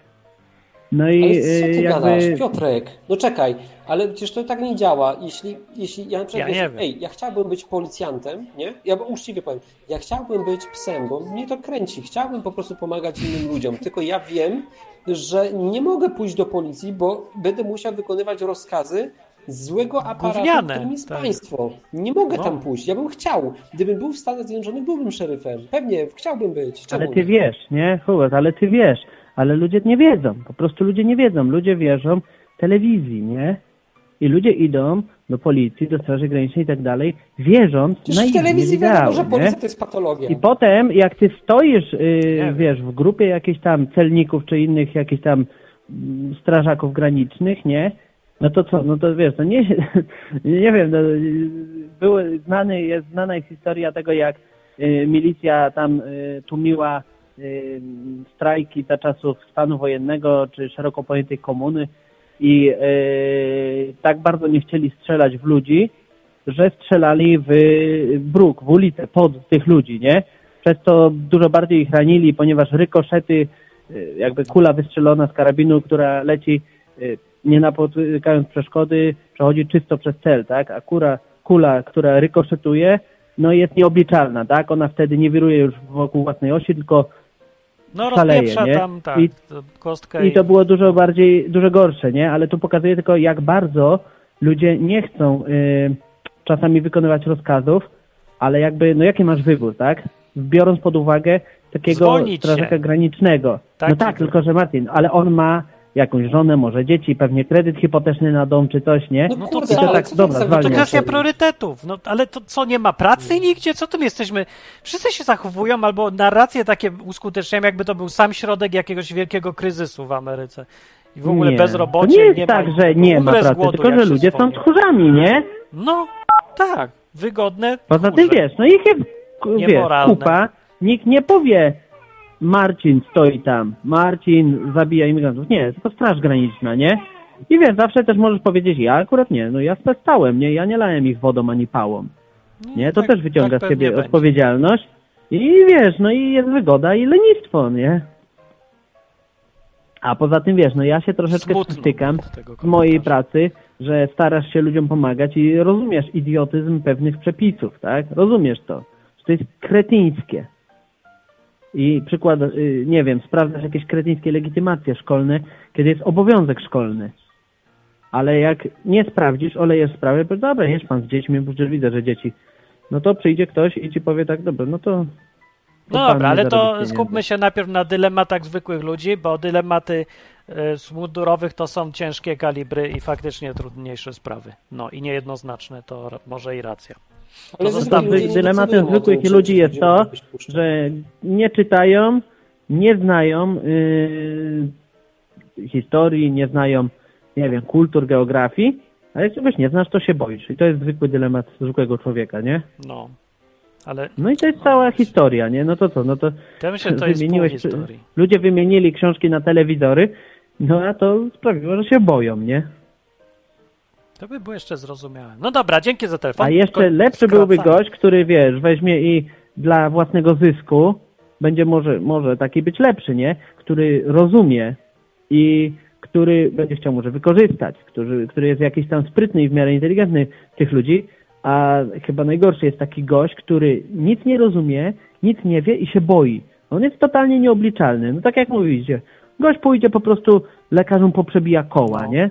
No i Ale co y, ty jakby... gadasz, Piotrek? No czekaj, ale przecież to tak nie działa. Jeśli, jeśli ja na przykład, Ja wiesz, nie wiem. ej, ja chciałbym być policjantem, nie? Ja uczciwie powiem, ja chciałbym być psem, bo mnie to kręci. Chciałbym po prostu pomagać innym ludziom, tylko ja wiem, że nie mogę pójść do policji, bo będę musiał wykonywać rozkazy złego aparatu, Gówniane, którym jest tak. państwo. Nie mogę No. tam pójść. Ja bym chciał. Gdybym był w Stanach Zjednoczonych, byłbym szeryfem. Pewnie, chciałbym być. Czemu Ale ty wiesz, nie? Hubert, ale ty wiesz. Ale ludzie nie wiedzą. Po prostu ludzie nie wiedzą. Ludzie wierzą telewizji, nie? I ludzie idą do policji, do Straży Granicznej i tak dalej, wierząc Przecież na w ich telewizji wiadomo, że policja to jest patologia. I potem, jak ty stoisz, yy, wiesz, w grupie jakichś tam celników czy innych jakichś tam mm, strażaków granicznych, nie? No to co, no to wiesz, to nie, nie wiem, no, były znany, jest znana jest historia tego, jak yy, milicja tam yy, tłumiła strajki za czasów stanu wojennego czy szeroko pojętej komuny i yy, tak bardzo nie chcieli strzelać w ludzi, że strzelali w bruk, w ulicę pod tych ludzi, nie? Przez to dużo bardziej ich ranili, ponieważ rykoszety, y, jakby kula wystrzelona z karabinu, która leci y, nie napotykając przeszkody, przechodzi czysto przez cel, tak? A kura, kula, która rykoszetuje, no jest nieobliczalna, tak? Ona wtedy nie wiruje już wokół własnej osi, tylko No szaleje, nie? tam, tak, I- kostkę i to było dużo bardziej, dużo gorsze, nie? Ale to pokazuje tylko, jak bardzo ludzie nie chcą y, czasami wykonywać rozkazów, ale jakby, no jaki masz wybór, tak? Biorąc pod uwagę takiego Zwolnić strażaka się. granicznego. No tak, wybór. tylko że Martin, ale on ma jakąś żonę, może dzieci, pewnie kredyt hipoteczny na dom czy coś, nie? No, No to ale Tak, co dobra, To nie, kwestia priorytetów. No ale to co, nie ma pracy nigdzie? Co tym jesteśmy? Wszyscy się zachowują albo narracje takie uskuteczniają, jakby to był sam środek jakiegoś wielkiego kryzysu w Ameryce. I w ogóle nie. bezrobocie. To nie jest ma- tak, że nie ma pracy, głodu, tylko że ludzie są tchórzami, nie? No, tak. Wygodne. Poza tchórze. tym wiesz, no ich jest wiesz, kupa, nikt nie powie Marcin stoi tam, Marcin zabija imigrantów. Nie, tylko Straż Graniczna, nie? I wiesz, zawsze też możesz powiedzieć, ja akurat nie, no ja stałem, nie, ja nie lałem ich wodą ani pałą. Nie, to tak- też wyciąga tak z będzie. odpowiedzialność i wiesz, no i jest wygoda i lenistwo, nie? A poza tym wiesz, no ja się troszeczkę stykam z mojej pracy, że starasz się ludziom pomagać i rozumiesz idiotyzm pewnych przepisów, tak? Rozumiesz to, że to jest kretyńskie. I przykład, y, nie wiem, sprawdzasz jakieś kretyńskie legitymacje szkolne, kiedy jest obowiązek szkolny. Ale jak nie sprawdzisz, olejesz sprawę, to dobra, jedź pan z dziećmi, bo przecież widzę, że dzieci. No to przyjdzie ktoś i ci powie tak, dobra, no to... No dobra, ale to skupmy się najpierw na dylematach zwykłych ludzi, bo dylematy y, mundurowych to są ciężkie kalibry i faktycznie trudniejsze sprawy. No i niejednoznaczne, to może i racja. Ale nie Dylematem zwykłych ludzi jest to, że nie czytają, nie znają yy, historii, nie znają, nie wiem, kultur, geografii, a jak czegoś nie znasz, to się boisz. I to jest zwykły dylemat zwykłego człowieka, nie? No, ale No i to jest cała historia, nie? No to co, no to ja że to jest wymieniłeś, historii. ludzie wymienili książki na telewizory, no a to sprawiło, że się boją, nie? To by było jeszcze zrozumiałe. No dobra, dzięki za telefon. A jeszcze Ko- lepszy byłby skracamy. gość, który wiesz, weźmie i dla własnego zysku będzie może, może taki być lepszy, nie? Który rozumie i który będzie chciał może wykorzystać, który, który jest jakiś tam sprytny i w miarę inteligentny tych ludzi, a chyba najgorszy jest taki gość, który nic nie rozumie, nic nie wie i się boi. On jest totalnie nieobliczalny. No tak jak mówicie, gość pójdzie po prostu lekarzom poprzebija koła, No. nie?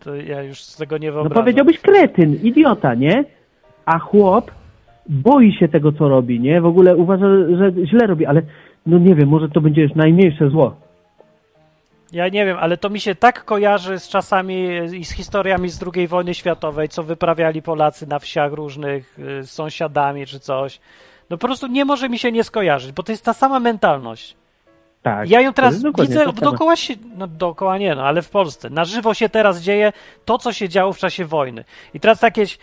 To ja już z tego nie No wyobrażam. powiedziałbyś kretyn, idiota, nie? A chłop boi się tego, co robi, nie? W ogóle uważa, że źle robi, ale no nie wiem, może to będzie już najmniejsze zło. Ja nie wiem, ale to mi się tak kojarzy z czasami i z historiami z II wojny światowej, co wyprawiali Polacy na wsiach różnych y, z sąsiadami czy coś. No po prostu nie może mi się nie skojarzyć, bo to jest ta sama mentalność. Tak. Ja ją teraz widzę dookoła się, no dookoła nie, no ale w Polsce. Na żywo się teraz dzieje to, co się działo w czasie wojny. I teraz jakieś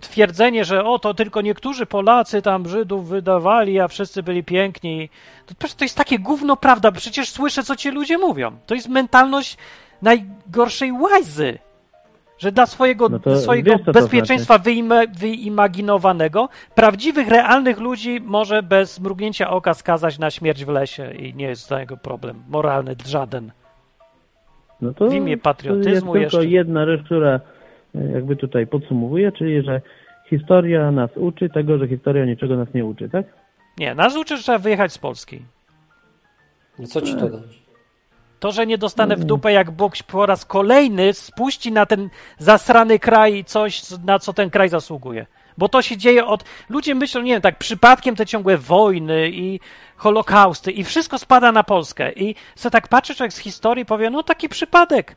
twierdzenie, że o, to tylko niektórzy Polacy tam Żydów wydawali, a wszyscy byli piękni. To, to jest takie gówno prawda, przecież słyszę, co ci ludzie mówią. To jest mentalność najgorszej łajzy. Że dla swojego, No to swojego wiesz, co to znaczy. bezpieczeństwa wyima, wyimaginowanego prawdziwych, realnych ludzi może bez mrugnięcia oka skazać na śmierć w lesie i nie jest to jego problem moralny żaden. No to, w imię to patriotyzmu jest tylko jeszcze. jedna rzecz, która e, jakby tutaj podsumowuje, czyli że historia nas uczy tego, że historia niczego nas nie uczy, tak? Nie, nas uczy, że trzeba wyjechać z Polski. No co ci to da? To, że nie dostanę w dupę, jak Bóg po raz kolejny spuści na ten zasrany kraj coś, na co ten kraj zasługuje. Bo to się dzieje od. Ludzie myślą, nie wiem, tak przypadkiem te ciągłe wojny i holokausty i wszystko spada na Polskę. I co tak patrzy człowiek z historii powie, no taki przypadek.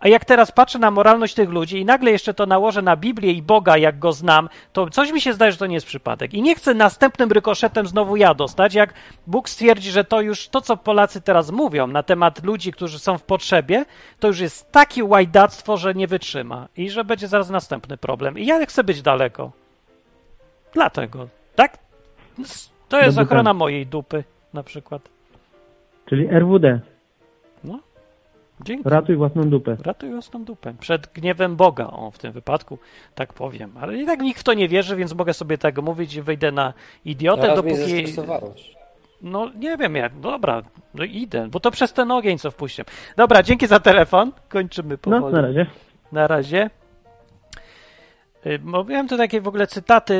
A jak teraz patrzę na moralność tych ludzi i nagle jeszcze to nałożę na Biblię i Boga, jak go znam, to coś mi się zdaje, że to nie jest przypadek. I nie chcę następnym rykoszetem znowu ja dostać, jak Bóg stwierdzi, że to już to, co Polacy teraz mówią na temat ludzi, którzy są w potrzebie, to już jest takie łajdactwo, że nie wytrzyma i że będzie zaraz następny problem. I ja chcę być daleko. Dlatego, tak? To jest ochrona plan. mojej dupy, na przykład. Czyli RWD, dzięki. ratuj własną dupę. Ratuj własną dupę. Przed gniewem Boga, o, w tym wypadku, tak powiem. Ale i tak nikt w to nie wierzy, więc mogę sobie tak mówić i wyjdę na idiotę, Teraz mnie dopóki... zestresowałeś. No, nie wiem jak. Dobra, no idę, bo to przez ten ogień, co wpuściłem. Dobra, dzięki za telefon. Kończymy powoli. No, na razie. Na razie. Y, Mówiłem tu takie w ogóle cytaty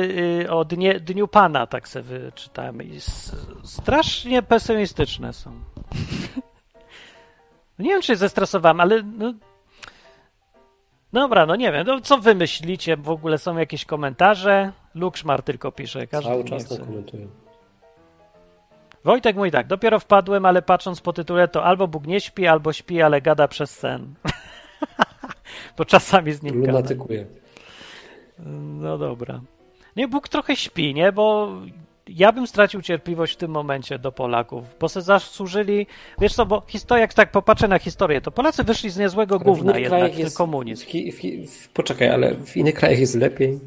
y, o dnie, Dniu Pana, tak sobie wyczytałem. I s- strasznie pesymistyczne są. Nie wiem, czy się zestresowałem, ale no... Dobra, no nie wiem, no co wy myślicie? W ogóle są jakieś komentarze? Lukszmar tylko pisze. Każdy Cały czas to komentują. Wojtek mówi tak, dopiero wpadłem, ale patrząc po tytule to albo Bóg nie śpi, albo śpi, ale gada przez sen. Bo czasami z nim gada. Lunatykuje. No dobra. Nie, Bóg trochę śpi, nie? Bo ja bym stracił cierpliwość w tym momencie do Polaków, bo se zasłużyli, wiesz co, bo historia, jak tak popatrzę na historię, to Polacy wyszli z niezłego gówna jednak, jest- komunizm. W, w, poczekaj, ale w innych krajach jest lepiej.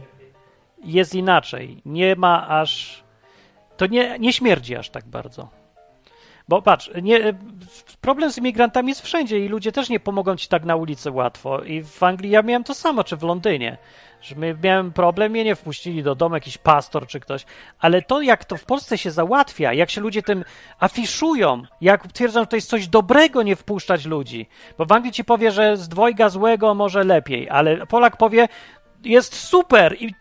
Jest inaczej. Nie ma aż... To nie, nie śmierdzi aż tak bardzo. Bo patrz, nie, problem z imigrantami jest wszędzie i ludzie też nie pomogą ci tak na ulicy łatwo. I w Anglii ja miałem to samo, czy w Londynie. Że miałem problem, mnie nie wpuścili do domu jakiś pastor czy ktoś. Ale to, jak to w Polsce się załatwia, jak się ludzie tym afiszują, jak twierdzą, że to jest coś dobrego nie wpuszczać ludzi. Bo w Anglii ci powie, że z dwojga złego może lepiej, ale Polak powie, jest super i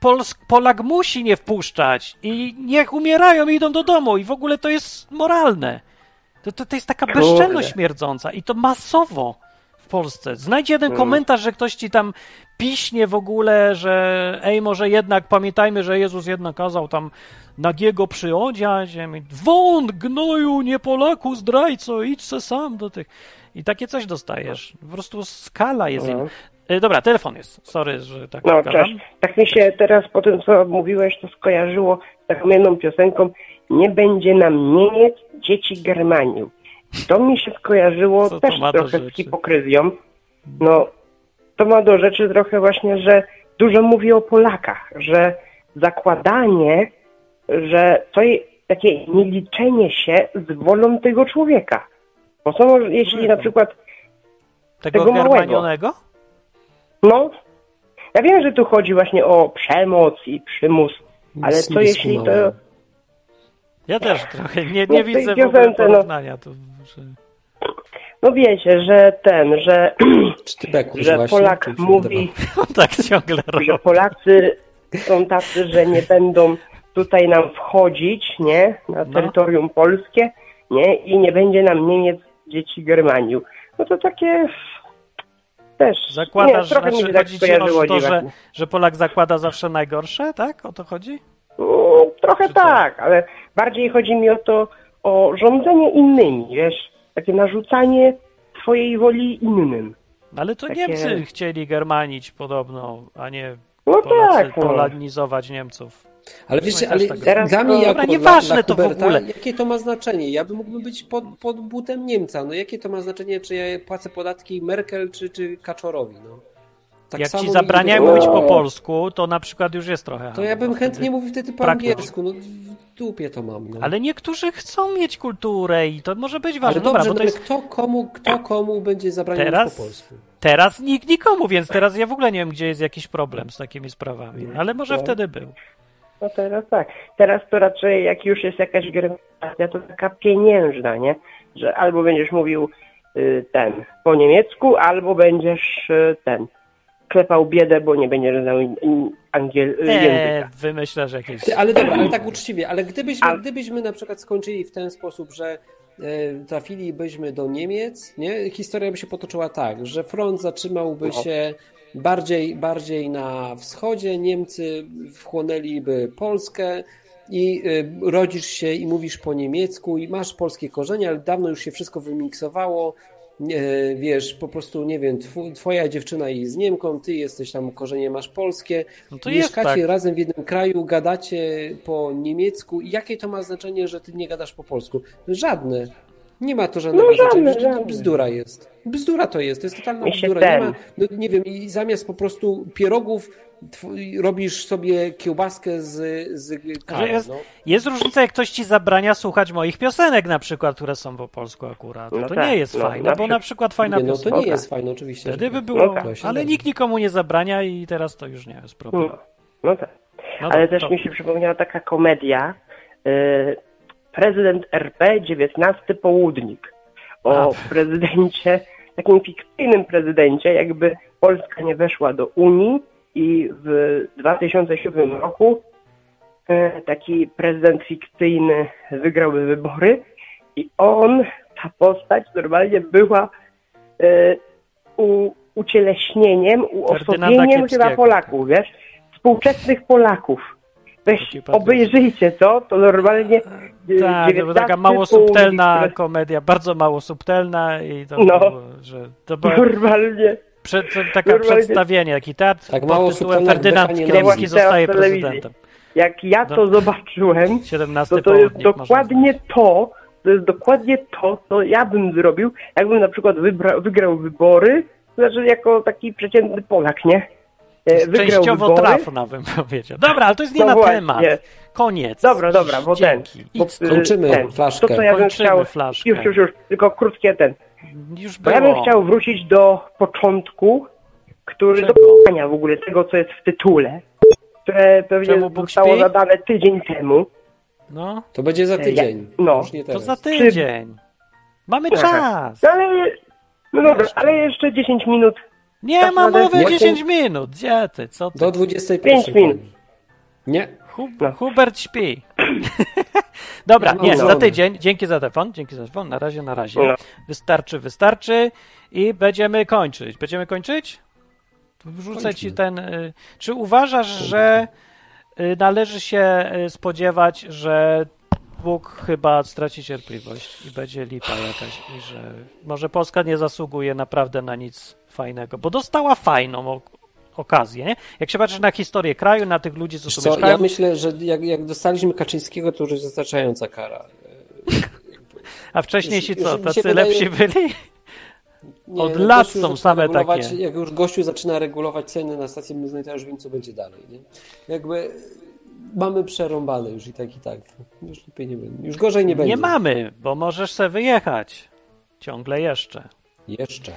Polak musi nie wpuszczać i niech umierają i idą do domu i w ogóle to jest moralne. To, to, to jest taka bezczelność śmierdząca i to masowo. W Polsce. Znajdź jeden Mm. komentarz, że ktoś ci tam piśnie w ogóle, że ej, może jednak pamiętajmy, że Jezus jednak kazał tam nagiego przyodziać. Wąt, gnoju, nie Polaku, zdrajco, idź se sam do tych. I takie coś dostajesz. Po prostu skala jest No. inna. E, Dobra, telefon jest. Sorry, że tak No, cześć. Tak mi się teraz po tym, co mówiłeś, to skojarzyło z taką jedną piosenką Nie będzie nam Niemiec, dzieci Germaniu. To mi się skojarzyło Co też trochę z hipokryzją. No, to ma do rzeczy trochę właśnie, że dużo mówi o Polakach, że zakładanie, że to jest takie nieliczenie się z wolą tego człowieka. Bo co może, jeśli na przykład Tego, tego małego. germanionego? No, ja wiem, że tu chodzi właśnie o przemoc i przymus, ale Nic co jeśli to... Ja też trochę nie, No nie w tej widzę w ogóle no. porównania. To, że... No wiecie, że ten, że, że właśnie? Polak mi się mówi, tak ciągle robi. że Polacy są tacy, że nie będą tutaj nam wchodzić, nie, na No. terytorium polskie, nie, i nie będzie nam Niemiec, dzieci Germaniu. No to takie też... Zakładasz, nie, trochę mi znaczy się tak chodzi ci o to, że, że Polak zakłada zawsze najgorsze, tak? O to chodzi? No, trochę Czy co? tak, ale bardziej chodzi mi o to, o rządzenie innymi, wiesz, takie narzucanie swojej woli innym. Ale to Takie- Niemcy chcieli germanić podobno, a nie No Polacy tak, no. Niemców. Ale wiecie, Też ale tak Teraz dla to- mnie jako Dobra, dla, nieważne to w ogóle. jakie to ma znaczenie? Ja bym mógłbym być pod, pod butem Niemca. No jakie to ma znaczenie, czy ja płacę podatki Merkel, czy, czy Kaczorowi, no. Tak Jak ci zabraniają No. mówić po polsku, to na przykład już jest trochę. To ja bym chętnie mówił wtedy po Praktycznie. angielsku. No w dupie to mam, no. Ale niektórzy chcą mieć kulturę i to może być Ale ważne. Dobra, dobrze, bo to no, jest kto, komu, kto komu będzie zabraniał Teraz? mówić po polsku? teraz nikt nikomu, więc teraz ja w ogóle nie wiem, gdzie jest jakiś problem z takimi sprawami. Ale może No. wtedy był. No teraz tak. Teraz to raczej jak już jest jakaś germanizacja, to taka pieniężna, nie? Że albo będziesz mówił y, ten po niemiecku, albo będziesz y, ten klepał biedę, bo nie in- in- angiel, Nie, języka. wymyślasz jakieś... Ty, ale dobra, ale tak uczciwie, ale gdybyśmy, A- gdybyśmy na przykład skończyli w ten sposób, że e, trafilibyśmy do Niemiec, nie? historia by się potoczyła tak, że front zatrzymałby No. się bardziej, bardziej na wschodzie, Niemcy wchłonęliby Polskę i e, rodzisz się i mówisz po niemiecku i masz polskie korzenie, ale dawno już się wszystko wymiksowało, wiesz, po prostu, nie wiem, tw- twoja dziewczyna jest Niemką, ty jesteś tam, korzenie masz polskie, No to jest mieszkacie tak. razem w jednym kraju, gadacie po niemiecku i jakie to ma znaczenie, że ty nie gadasz po polsku? Żadne. Nie ma to żadnego No, żadne, znaczenia. żadne. bzdura jest. Bzdura to jest, to jest totalna bzdura. Nie, ma, no, nie wiem, i zamiast po prostu pierogów robisz sobie kiełbaskę z, z jest- no. Jest różnica, jak ktoś ci zabrania słuchać moich piosenek na przykład, które są po polsku akurat. No to tak, nie jest no, fajne, na bo na przykład- fajna Nie, no to piosenka. nie jest fajne, oczywiście. Wtedy by było, tak. Ale da. nikt nikomu nie zabrania i teraz to już nie jest problem. No, no tak. No Ale to- też to- mi się przypomniała taka komedia y, Prezydent RP, XIX południk. O A. prezydencie, takim fikcyjnym prezydencie, jakby Polska nie weszła do Unii i w 2007 roku e, taki prezydent fikcyjny wygrałby wybory i on, ta postać normalnie była e, u, ucieleśnieniem, uosobieniem chyba. Polaków, wiesz? Współczesnych Polaków. Weź, obejrzyjcie to, to normalnie e, Tak, to była taka mało subtelna komedia, bardzo mało subtelna i to No. było, że to było Normalnie. Przed, taka Normalnie. przedstawienie, taki teatr Tak pod tytułem Ferdynand nogi. zostaje prezydentem. Jak ja to No. zobaczyłem, 17 to to jest dokładnie to, to jest dokładnie to, co ja bym zrobił, jakbym na przykład wybra- wygrał wybory, to znaczy jako taki przeciętny Polak, nie? E, Wygrał Częściowo wybory. trafna bym powiedział. Dobra, ale to jest nie No na właśnie. temat. Koniec. Dobra, dobra, bo ten, Dzięki. bo, Idź, y, Kończymy ten, flaszkę. To, co ja bym chciał, flaszkę. już, już, już, tylko krótkie ten, Już bo ja bym było. chciał wrócić do początku, który, do Czego? pytania w ogóle tego, co jest w tytule, które pewnie Czemu Bóg zostało śpi? zadane tydzień temu. No, To będzie za Ja- tydzień. no. Już nie to teraz. za tydzień. Mamy czas. No ale, no dobra, ale jeszcze 10 minut. Nie Tak ma naprawdę- mowy Nie, 10 minut. Gdzie ty? Co ty? Do 21. Pięć minut. Nie. Hu no. Hubert śpi. Dobra, nie, mam za żonę. tydzień. Dzięki za telefon, dzięki za telefon. Na razie, na razie. No. Wystarczy, wystarczy i będziemy kończyć. Będziemy kończyć? Wrzucę ci Kończmy. ten. y, Czy uważasz, że y, należy się y, spodziewać, że Bóg chyba straci cierpliwość i będzie lipa jakaś i że może Polska nie zasługuje naprawdę na nic fajnego, bo dostała fajną okazję, nie? Jak się patrzy na historię kraju, na tych ludzi, co co, mieszkają, ja myślę, że jak, jak dostaliśmy Kaczyńskiego, to już jest wystarczająca kara. a wcześniejsi już- co, tacy wydaje- lepsi byli? Nie, Od jak lat są same takie. Jak już gościu zaczyna regulować ceny na stacji benzynowej, to już wiem, co będzie dalej. Nie? Jakby mamy przerąbane już i tak, i tak. Już lepiej nie będzie. Już gorzej nie będzie. Nie mamy, bo możesz se wyjechać. Ciągle jeszcze. Jeszcze.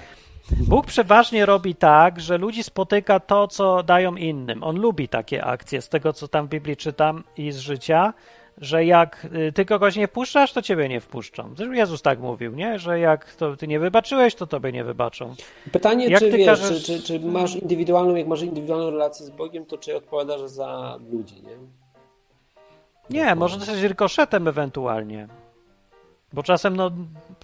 Bóg przeważnie robi tak, że ludzi spotyka to, co dają innym. On lubi takie akcje, z tego co tam w Biblii czytam i z życia, że jak y, ty kogoś nie wpuszczasz, to ciebie nie wpuszczą. Zresztą Jezus tak mówił, nie? Że jak to ty nie wybaczyłeś, to tobie nie wybaczą. Pytanie, Jak czy wiesz, każesz- czy, czy, czy masz indywidualną, jak masz indywidualną relację z Bogiem, to czy odpowiadasz za ludzi, nie? Nie, może dostać rykoszetem ewentualnie. Bo czasem no,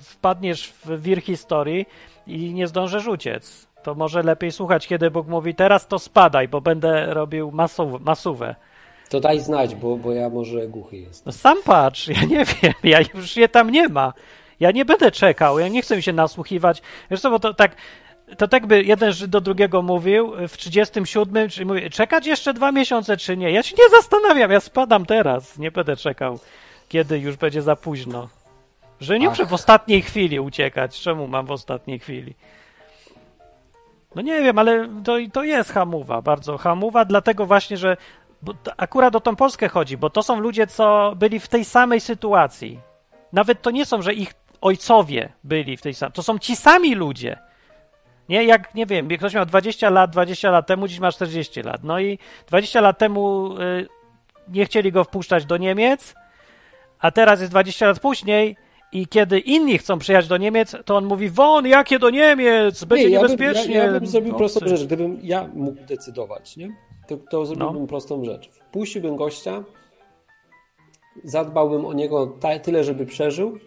wpadniesz w wir historii i nie zdążysz uciec. To może lepiej słuchać, kiedy Bóg mówi, teraz to spadaj, bo będę robił masow, masówę. To daj znać, bo, bo ja może głuchy jestem. No sam patrz, ja nie wiem, ja już je tam nie ma. Ja nie będę czekał, ja nie chcę mi się nasłuchiwać. Wiesz co, bo to tak, to tak by jeden Żyd do drugiego mówił w 37, czy mówi, czekać jeszcze dwa miesiące, czy nie? Ja się nie zastanawiam, ja spadam teraz, nie będę czekał, kiedy już będzie za późno. Że nie Ach. muszę w ostatniej chwili uciekać. Czemu mam w ostatniej chwili? No nie wiem, ale to, to jest hamuwa, bardzo hamuwa, dlatego właśnie, że akurat o tą Polskę chodzi, bo to są ludzie, co byli w tej samej sytuacji. Nawet to nie są, że ich ojcowie byli w tej samej. To są ci sami ludzie. Nie, jak nie wiem, ktoś miał 20 lat, 20 lat temu, dziś ma 40 lat. No i 20 lat temu y, nie chcieli go wpuszczać do Niemiec, a teraz jest 20 lat później i kiedy inni chcą przyjechać do Niemiec, to on mówi, won, jakie do Niemiec, będzie Nie, ja bym, niebezpiecznie. ja, ja bym zrobił prostą rzecz. Gdybym ja mógł decydować, nie? To, to zrobiłbym No. prostą rzecz. Wpuściłbym gościa, zadbałbym o niego tyle, żeby przeżył,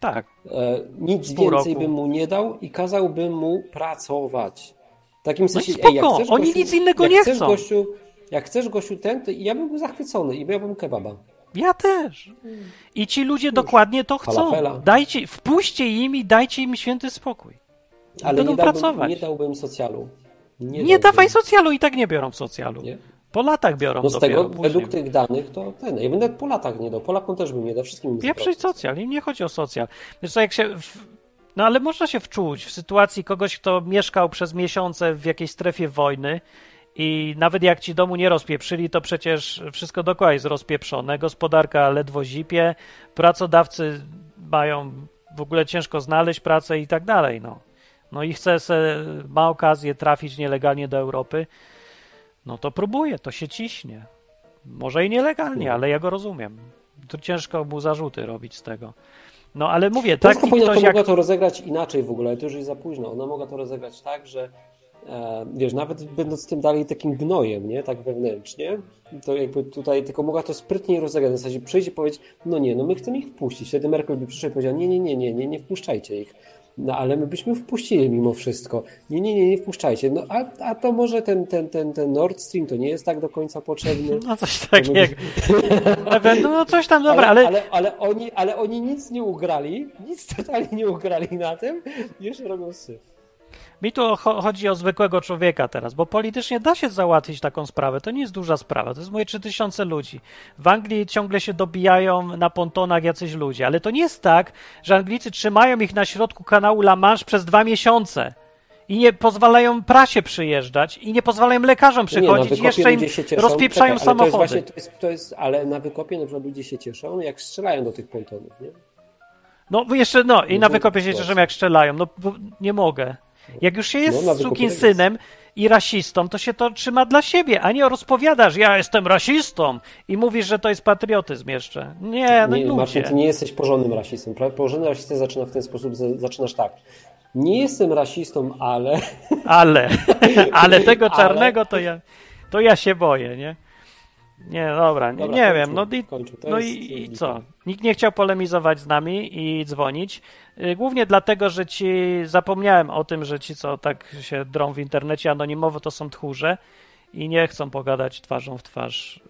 Tak. e, nic Pół więcej roku. bym mu nie dał i kazałbym mu pracować. W takim sensie, No spoko, ej, jak chcesz oni gościu, nic innego jak nie chcesz chcą. Gościu, jak chcesz gościu ten, to ja bym był zachwycony i ja bym kebaba. Ja też. I ci ludzie dokładnie to chcą. Falafela. Dajcie, wpuśćcie im i dajcie im święty spokój. Ale Będą nie dałbym, pracować. nie dałbym socjalu. Nie, Nie, dawaj socjalu i tak nie biorą w socjalu. Nie? Po latach biorą No z dopiero tego, później. według tych danych, to ten. Ja będę po latach nie dał. Polakom też bym nie dał. Wszystkim Pieprzyć socjal, im nie chodzi o socjal. Wiesz co, jak się... W... No ale można się wczuć w sytuacji kogoś, kto mieszkał przez miesiące w jakiejś strefie wojny i nawet jak ci domu nie rozpieprzyli, to przecież wszystko dookoła jest rozpieprzone, gospodarka ledwo zipie, pracodawcy mają w ogóle ciężko znaleźć pracę i tak dalej, no. No i chce se, ma okazję trafić nielegalnie do Europy, no to próbuje, to się ciśnie. Może i nielegalnie, ale ja go rozumiem. To ciężko mu zarzuty robić z tego. No ale mówię, Polska taki powinna to jak... mogła to rozegrać inaczej w ogóle, to już jest za późno. Ona mogła to rozegrać tak, że wiesz, nawet będąc tym dalej takim gnojem, nie, tak wewnętrznie, to jakby tutaj tylko mogła to sprytniej rozegrać, w zasadzie przyjść i powiedzieć, no nie, no my chcemy ich wpuścić. Wtedy Merkel by przyszła i powiedziała, nie, nie, nie, nie, nie, nie wpuszczajcie ich. No ale my byśmy wpuścili mimo wszystko. Nie, nie, nie, nie wpuszczajcie. No a, a to może ten, ten, ten, ten Nord Stream to nie jest tak do końca potrzebny. No coś takiego. No coś tam, dobra, ale... ale, ale, oni, ale oni nic nie ugrali, nic totalnie nie ugrali na tym, jeszcze robią syf. Mi tu cho- chodzi o zwykłego człowieka teraz, bo politycznie da się załatwić taką sprawę. To nie jest duża sprawa. To jest moje 3000 ludzi. W Anglii ciągle się dobijają na pontonach jacyś ludzie, ale to nie jest tak, że Anglicy trzymają ich na środku kanału La Manche przez dwa miesiące i nie pozwalają prasie przyjeżdżać i nie pozwalają lekarzom Nie, przychodzić i wykopie jeszcze im cieszą. rozpieprzają Czekaj, ale to jest samochody. właśnie, to jest, to jest, ale na wykopie na przykład ludzie się cieszą, jak strzelają do tych pontonów, nie? No jeszcze, no i Nie na wykopie się cieszę jak strzelają. No nie mogę. Jak już się jest No, na wykopie sukin tak synem i rasistą, to się to trzyma dla siebie, a nie rozpowiadasz, ja jestem rasistą i mówisz, że to jest patriotyzm jeszcze. Nie, no nie, Marcin, ludzie. ty nie jesteś porządnym rasistą. Porządny rasista zaczyna w ten sposób, za- zaczynasz tak. Nie jestem rasistą, ale... Ale, ale tego Ale- czarnego to ja, to ja się boję, nie? Nie, dobra, nie, Dobra, nie wiem. No i, kończmy. To no i, i co? Nikt nie chciał polemizować z nami i dzwonić. Y, Głównie dlatego, że ci zapomniałem o tym, że ci, co tak się drą w internecie anonimowo, to są tchórze i nie chcą pogadać twarzą w twarz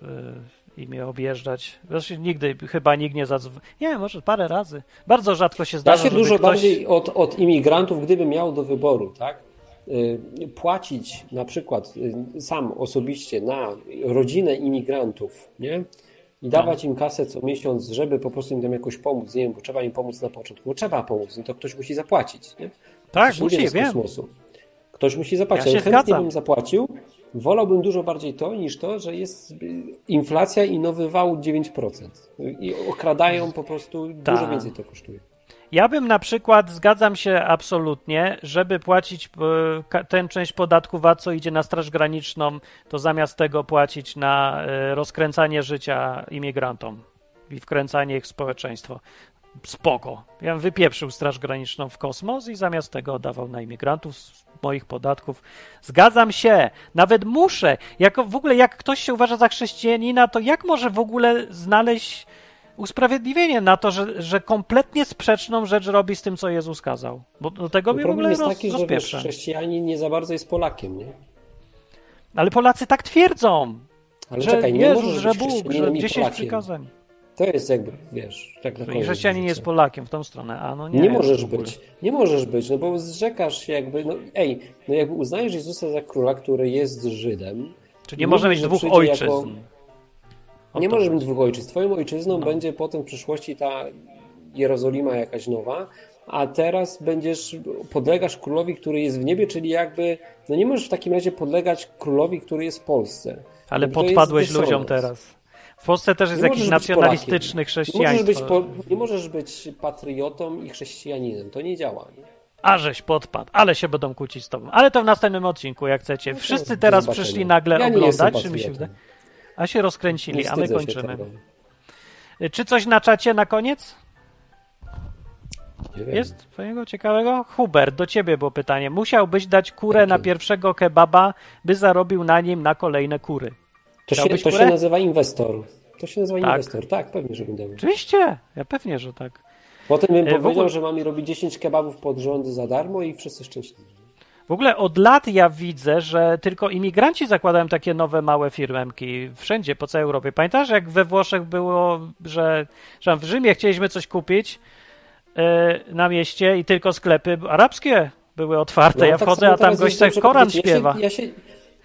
y, i mnie objeżdżać. Zresztą nigdy, chyba nikt nie zadzwonił. Nie, może parę razy. Bardzo rzadko się Ja zdarza, się żeby dużo ktoś... bardziej od, od imigrantów, gdybym miał do wyboru, tak? Y, Płacić na przykład y, sam osobiście na rodzinę imigrantów, nie? I dawać im kasę co miesiąc, żeby po prostu im tam jakoś pomóc, nie wiem, bo trzeba im pomóc na początku, bo trzeba pomóc, no to ktoś musi zapłacić, nie? Tak, nie musi, wiem. kosmosu. Ktoś musi zapłacić. Ja się chętnie zgadzam. bym zapłacił. Wolałbym dużo bardziej to, niż to, że jest y, inflacja i nowy wał 9%. I okradają po prostu, dużo Tak. więcej to kosztuje. Ja bym na przykład, zgadzam się absolutnie, żeby płacić e, tę część podatku VAT, co idzie na Straż Graniczną, to zamiast tego płacić na e, rozkręcanie życia imigrantom i wkręcanie ich w społeczeństwo. Spoko. Ja bym wypieprzył Straż Graniczną w kosmos i zamiast tego dawał na imigrantów z moich podatków. Zgadzam się. Nawet muszę. Jako w ogóle jak ktoś się uważa za chrześcijanina, to jak może w ogóle znaleźć usprawiedliwienie na to, że, że kompletnie sprzeczną rzecz robi z tym, co Jezus kazał. Bo do tego No mnie w ogóle jest roz, taki, że wiesz, chrześcijanin nie za bardzo jest Polakiem, nie? Ale Polacy tak twierdzą, Ale że czekaj, nie Jezus, możesz że Bóg, że chrześcijaninem i 10 Polakiem. przykazań. To jest jakby, wiesz, tak na I koniec chrześcijanin jest. Polakiem w tą stronę, a no nie. Nie, możesz być, nie możesz być, no bo zrzekasz się jakby, no ej, no jakby uznajesz Jezusa za króla, który jest Żydem. Czy nie mówisz, mieć dwóch ojczyzn? jako- Nie możesz mieć dwóch ojczyzn. Twoją ojczyzną będzie potem w przyszłości ta Jerozolima jakaś nowa, a teraz będziesz, podlegasz królowi, który jest w niebie, czyli jakby, no nie możesz w takim razie podlegać królowi, który jest w Polsce. Ale No podpadłeś ludziom teraz. W Polsce też jest Nie jakiś być nacjonalistyczny Polakiem. Nie możesz, chrześcijaństwo. być po, nie możesz być patriotą i chrześcijaninem. To nie działa. Nie? A żeś podpadł, ale się będą kłócić z tobą. Ale to w następnym odcinku, jak chcecie. No Wszyscy teraz przyszli nagle ja oglądać, czy mi się wydaje? A się rozkręcili, a my kończymy. Czy coś na czacie na koniec? Jest twojego ciekawego? Hubert, do ciebie było pytanie. Musiałbyś dać kurę Jakie? na pierwszego kebaba, by zarobił na nim na kolejne kury. To, się, to się nazywa inwestor. To się nazywa Tak. inwestor. Tak, pewnie, że bym dał. Oczywiście, ja pewnie, że tak. Potem bym E, powiedział, ogóle- że mamy robić 10 kebabów pod rząd za darmo i wszyscy szczęśliwi. W ogóle od lat ja widzę, że tylko imigranci zakładają takie nowe małe firmemki wszędzie po całej Europie. Pamiętasz, jak we Włoszech było, że, że w Rzymie chcieliśmy coś kupić e, na mieście i tylko sklepy arabskie były otwarte. No, ja tak wchodzę, a tam gość jest, tak Koran śpiewa. Ja się, ja się,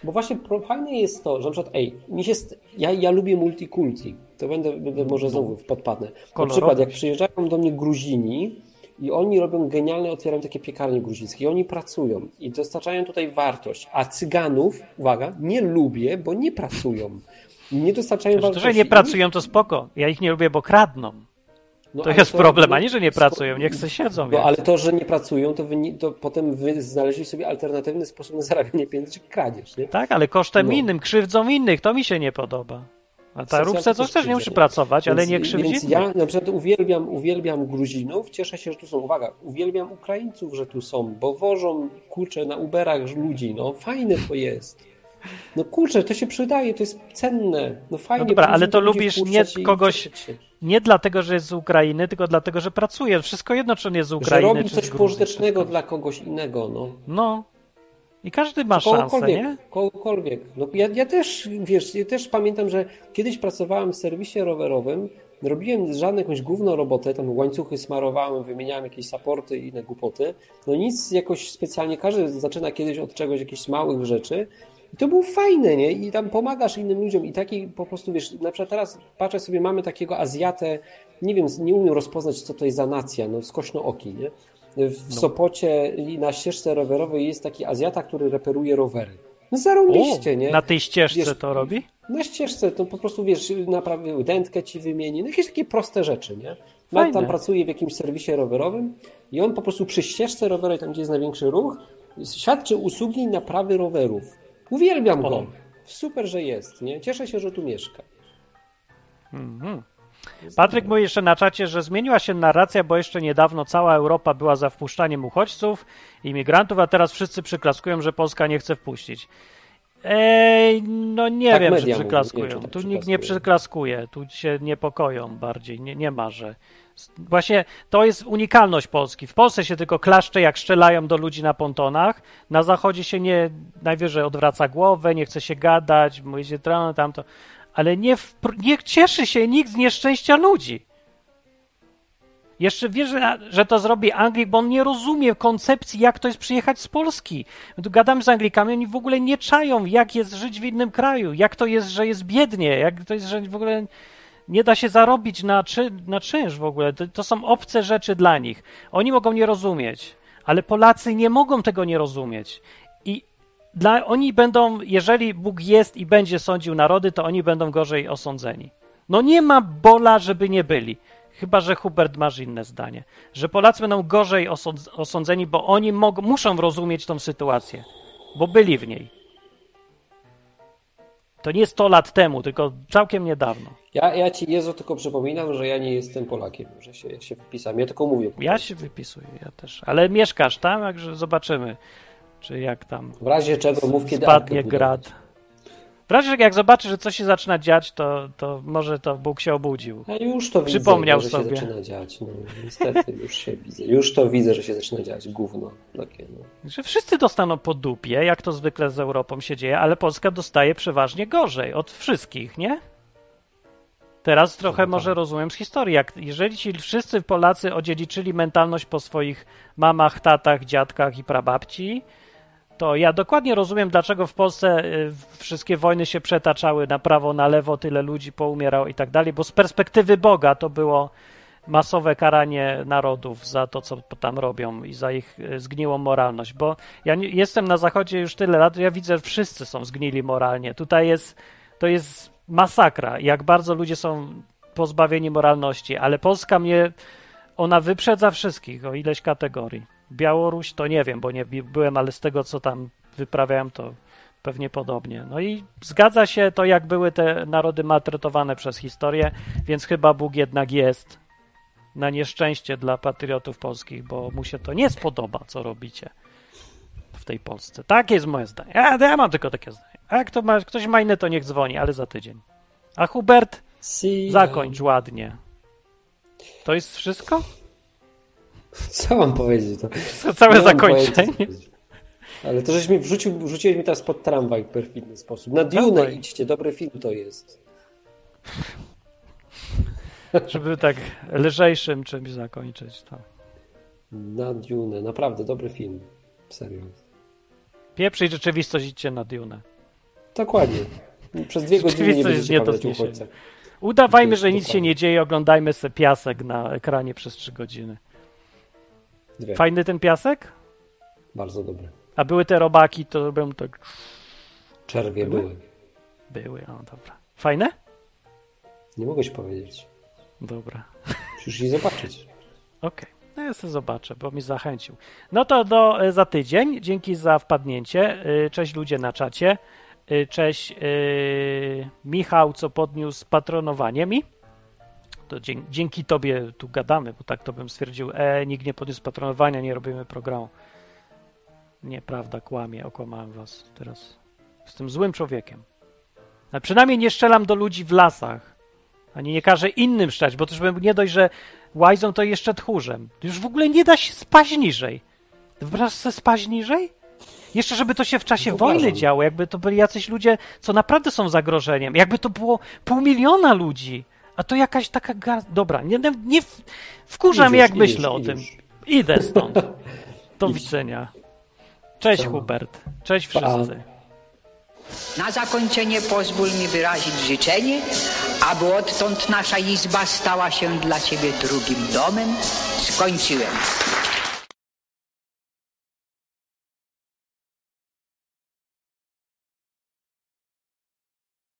bo właśnie fajne jest to, że na przykład, ej, mi się, ja, ja lubię multikulti, to będę, będę może znowu podpadnę. Na przykład, jak przyjeżdżają do mnie Gruzini i oni robią genialne, otwierają takie piekarnie gruzińskie i oni pracują i dostarczają tutaj wartość, a Cyganów, uwaga, nie lubię, bo nie pracują. Nie dostarczają to, wartości. że nie pracują, to spoko. Ja ich nie lubię, bo kradną. No, To jest problem, no, a nie, że nie pracują, niech se siedzą. No więc. ale to, że nie pracują, to, wy, to potem wy znaleźli sobie alternatywny sposób na zarabianie pieniędzy, kradzież, nie? Tak, ale kosztem No. innym, krzywdzą innych, to mi się nie podoba. A ta rób se co Socjalizm chcesz, nie też musi pracować, ale Więc- nie krzywdzi Więc ja na przykład uwielbiam, uwielbiam Gruzinów, cieszę się, że tu są. Uwaga, uwielbiam Ukraińców, że tu są, bo wożą kurczę na Uberach ludzi, no fajne to jest. No kurczę, to się przydaje, to jest cenne. No fajnie. No dobra, ale to lubisz nie kogoś-. Nie dlatego, że jest z Ukrainy, tylko dlatego, że pracuje. Wszystko jedno, czy on jest z Że Ukrainy, robi czy z coś pożytecznego dla kogoś innego, no. No. I każdy ma szansę, nie? kogokolwiek. No, ja, ja też, wiesz, ja też pamiętam, że kiedyś pracowałem w serwisie rowerowym, robiłem żadną jakąś główną robotę, tam łańcuchy smarowałem, wymieniałem jakieś saporty i inne głupoty. No nic jakoś specjalnie, każdy zaczyna kiedyś od czegoś, jakichś małych rzeczy. I to było fajne, nie? I tam pomagasz innym ludziom i taki po prostu, wiesz, na przykład teraz patrzę sobie, mamy takiego Azjatę, nie wiem, nie umiem rozpoznać, co to jest za nacja, no skośno oki, nie? W Sopocie i na ścieżce rowerowej jest taki Azjata, który reperuje rowery. No zarąbiście, nie? Na tej ścieżce Wiesz, to robi? Na ścieżce to po prostu, wiesz, naprawił dętkę ci wymieni, no jakieś takie proste rzeczy, nie? Fajne. tam pracuje w jakimś serwisie rowerowym i on po prostu przy ścieżce rowerowej, tam gdzie jest największy ruch, świadczy usługi naprawy rowerów. Uwielbiam O. go. Super, że jest, nie? Cieszę się, że tu mieszka. Mhm. Patryk mówi jeszcze na czacie, że zmieniła się narracja, bo jeszcze niedawno cała Europa była za wpuszczaniem uchodźców, imigrantów, a teraz wszyscy przyklaskują, że Polska nie chce wpuścić. Ej, no nie Tak wiem, czy przyklaskują. nie wiem, czy tak tu nikt nie przyklaskuje. tu się niepokoją bardziej, nie, nie ma, że... Właśnie to jest unikalność Polski. W Polsce się tylko klaszcze, jak strzelają do ludzi na pontonach. Na zachodzie się nie, najwyżej odwraca głowę, nie chce się gadać, mówi się trano, tamto. Ale nie, nie cieszy się nikt z nieszczęścia ludzi. Jeszcze wierzę, że to zrobi Anglik, bo on nie rozumie koncepcji, jak to jest przyjechać z Polski. Gadamy z Anglikami, oni w ogóle nie czają, jak jest żyć w innym kraju, jak to jest, że jest biednie, jak to jest, że w ogóle nie da się zarobić na, czy, na czynsz w ogóle. To, to są obce rzeczy dla nich. Oni mogą nie rozumieć, ale Polacy nie mogą tego nie rozumieć. Dla, oni będą, jeżeli Bóg jest i będzie sądził narody, to oni będą gorzej osądzeni. No nie ma bola, żeby nie byli. Chyba, że Hubert masz inne zdanie. Że Polacy będą gorzej osądz- osądzeni, bo oni mog- muszą rozumieć tą sytuację, bo byli w niej. To nie 100 lat temu, tylko całkiem niedawno. Ja, ja ci, Jezu, tylko przypominam, że ja nie jestem Polakiem, że się, się wpisałem. Ja tylko mówię. Ja się wypisuję, ja też. Ale mieszkasz tam, także zobaczymy, czy jak tam W razie czego mów, kiedy spadnie grad. W razie, jak zobaczysz, że coś się zaczyna dziać, to, to może to Bóg się obudził. A już to Przypomniał widzę, że sobie. się zaczyna dziać. No, niestety, już się widzę. Już to widzę, że się zaczyna dziać. Gówno takie, no. Że wszyscy dostaną po dupie, jak to zwykle z Europą się dzieje, ale Polska dostaje przeważnie gorzej od wszystkich, nie? Teraz trochę może rozumiem z historii. Jak, jeżeli ci wszyscy Polacy odziedziczyli mentalność po swoich mamach, tatach, dziadkach i prababci, to ja dokładnie rozumiem, dlaczego w Polsce y, wszystkie wojny się przetaczały na prawo, na lewo, tyle ludzi poumierało i tak dalej, bo z perspektywy Boga to było masowe karanie narodów za to, co tam robią i za ich y, zgniłą moralność, bo ja jestem na zachodzie już tyle lat, ja widzę, że wszyscy są zgnili moralnie. Tutaj jest, to jest masakra, jak bardzo ludzie są pozbawieni moralności, ale Polska mnie, ona wyprzedza wszystkich o ileś kategorii. Białoruś to nie wiem, bo nie byłem, ale z tego, co tam wyprawiałem, to pewnie podobnie. No i zgadza się to, jak były te narody maltretowane przez historię, więc chyba Bóg jednak jest na nieszczęście dla patriotów polskich, bo mu się to nie spodoba, co robicie w tej Polsce. Takie jest moje zdanie. Ja, ja mam tylko takie zdanie. A jak to ma, ktoś ma inne, to niech dzwoni, ale za tydzień. A Hubert, zakończ ładnie. To jest wszystko? Co mam powiedzieć? To, To całe Nie pojęcia, zakończenie. Ale to żeś mi wrzucił, wrzuciłeś mi teraz pod tramwaj w perfidny sposób. Na Dune idźcie, dobry film to jest. Żeby tak lżejszym czymś zakończyć to. Na Dune, naprawdę dobry film. Serio. Pieprzyj rzeczywistość, idźcie na Dune. Dokładnie. Przez dwie godziny nie będziecie nie do uchodźca. Udawajmy, że nic się nie dzieje, oglądajmy sobie piasek na ekranie przez trzy godziny. Dwie. Fajny ten piasek? Bardzo dobre. A były te robaki, to robią tak... Czerwie Były? były. Były, o dobra. Fajne? Nie mogę ci powiedzieć. Dobra. Musisz ich zobaczyć. Okej. No ja sobie zobaczę, bo mi zachęcił. No to do e, za tydzień. Dzięki za wpadnięcie. Y, Cześć ludzie na czacie. Y, Cześć y, Michał, co podniósł patronowanie mi. To dzięki, dzięki tobie tu gadamy, bo tak to bym stwierdził. E, nikt nie podniósł patronowania, nie robimy programu. Nieprawda, kłamie, okłamałem was teraz. Jestem złym człowiekiem. Ale przynajmniej nie strzelam do ludzi w lasach. Ani nie każę innym szczać, bo też bym nie dość, że łajzą to jeszcze tchórzem. Już w ogóle nie da się spaść niżej. Wyobraź sobie spaść niżej? Jeszcze, żeby to się w czasie Wyobrażam. wojny działo, jakby to byli jacyś ludzie, co naprawdę są zagrożeniem. Jakby to było pół miliona ludzi. A to jakaś taka gar... Dobra, nie, nie, wkurza mnie, jak idź myślę już, o tym. Idę stąd. Do widzenia. Cześć? Hubert. Cześć Pa. wszyscy. Na zakończenie pozwól mi wyrazić życzenie, aby odtąd nasza izba stała się dla Ciebie drugim domem. Skończyłem.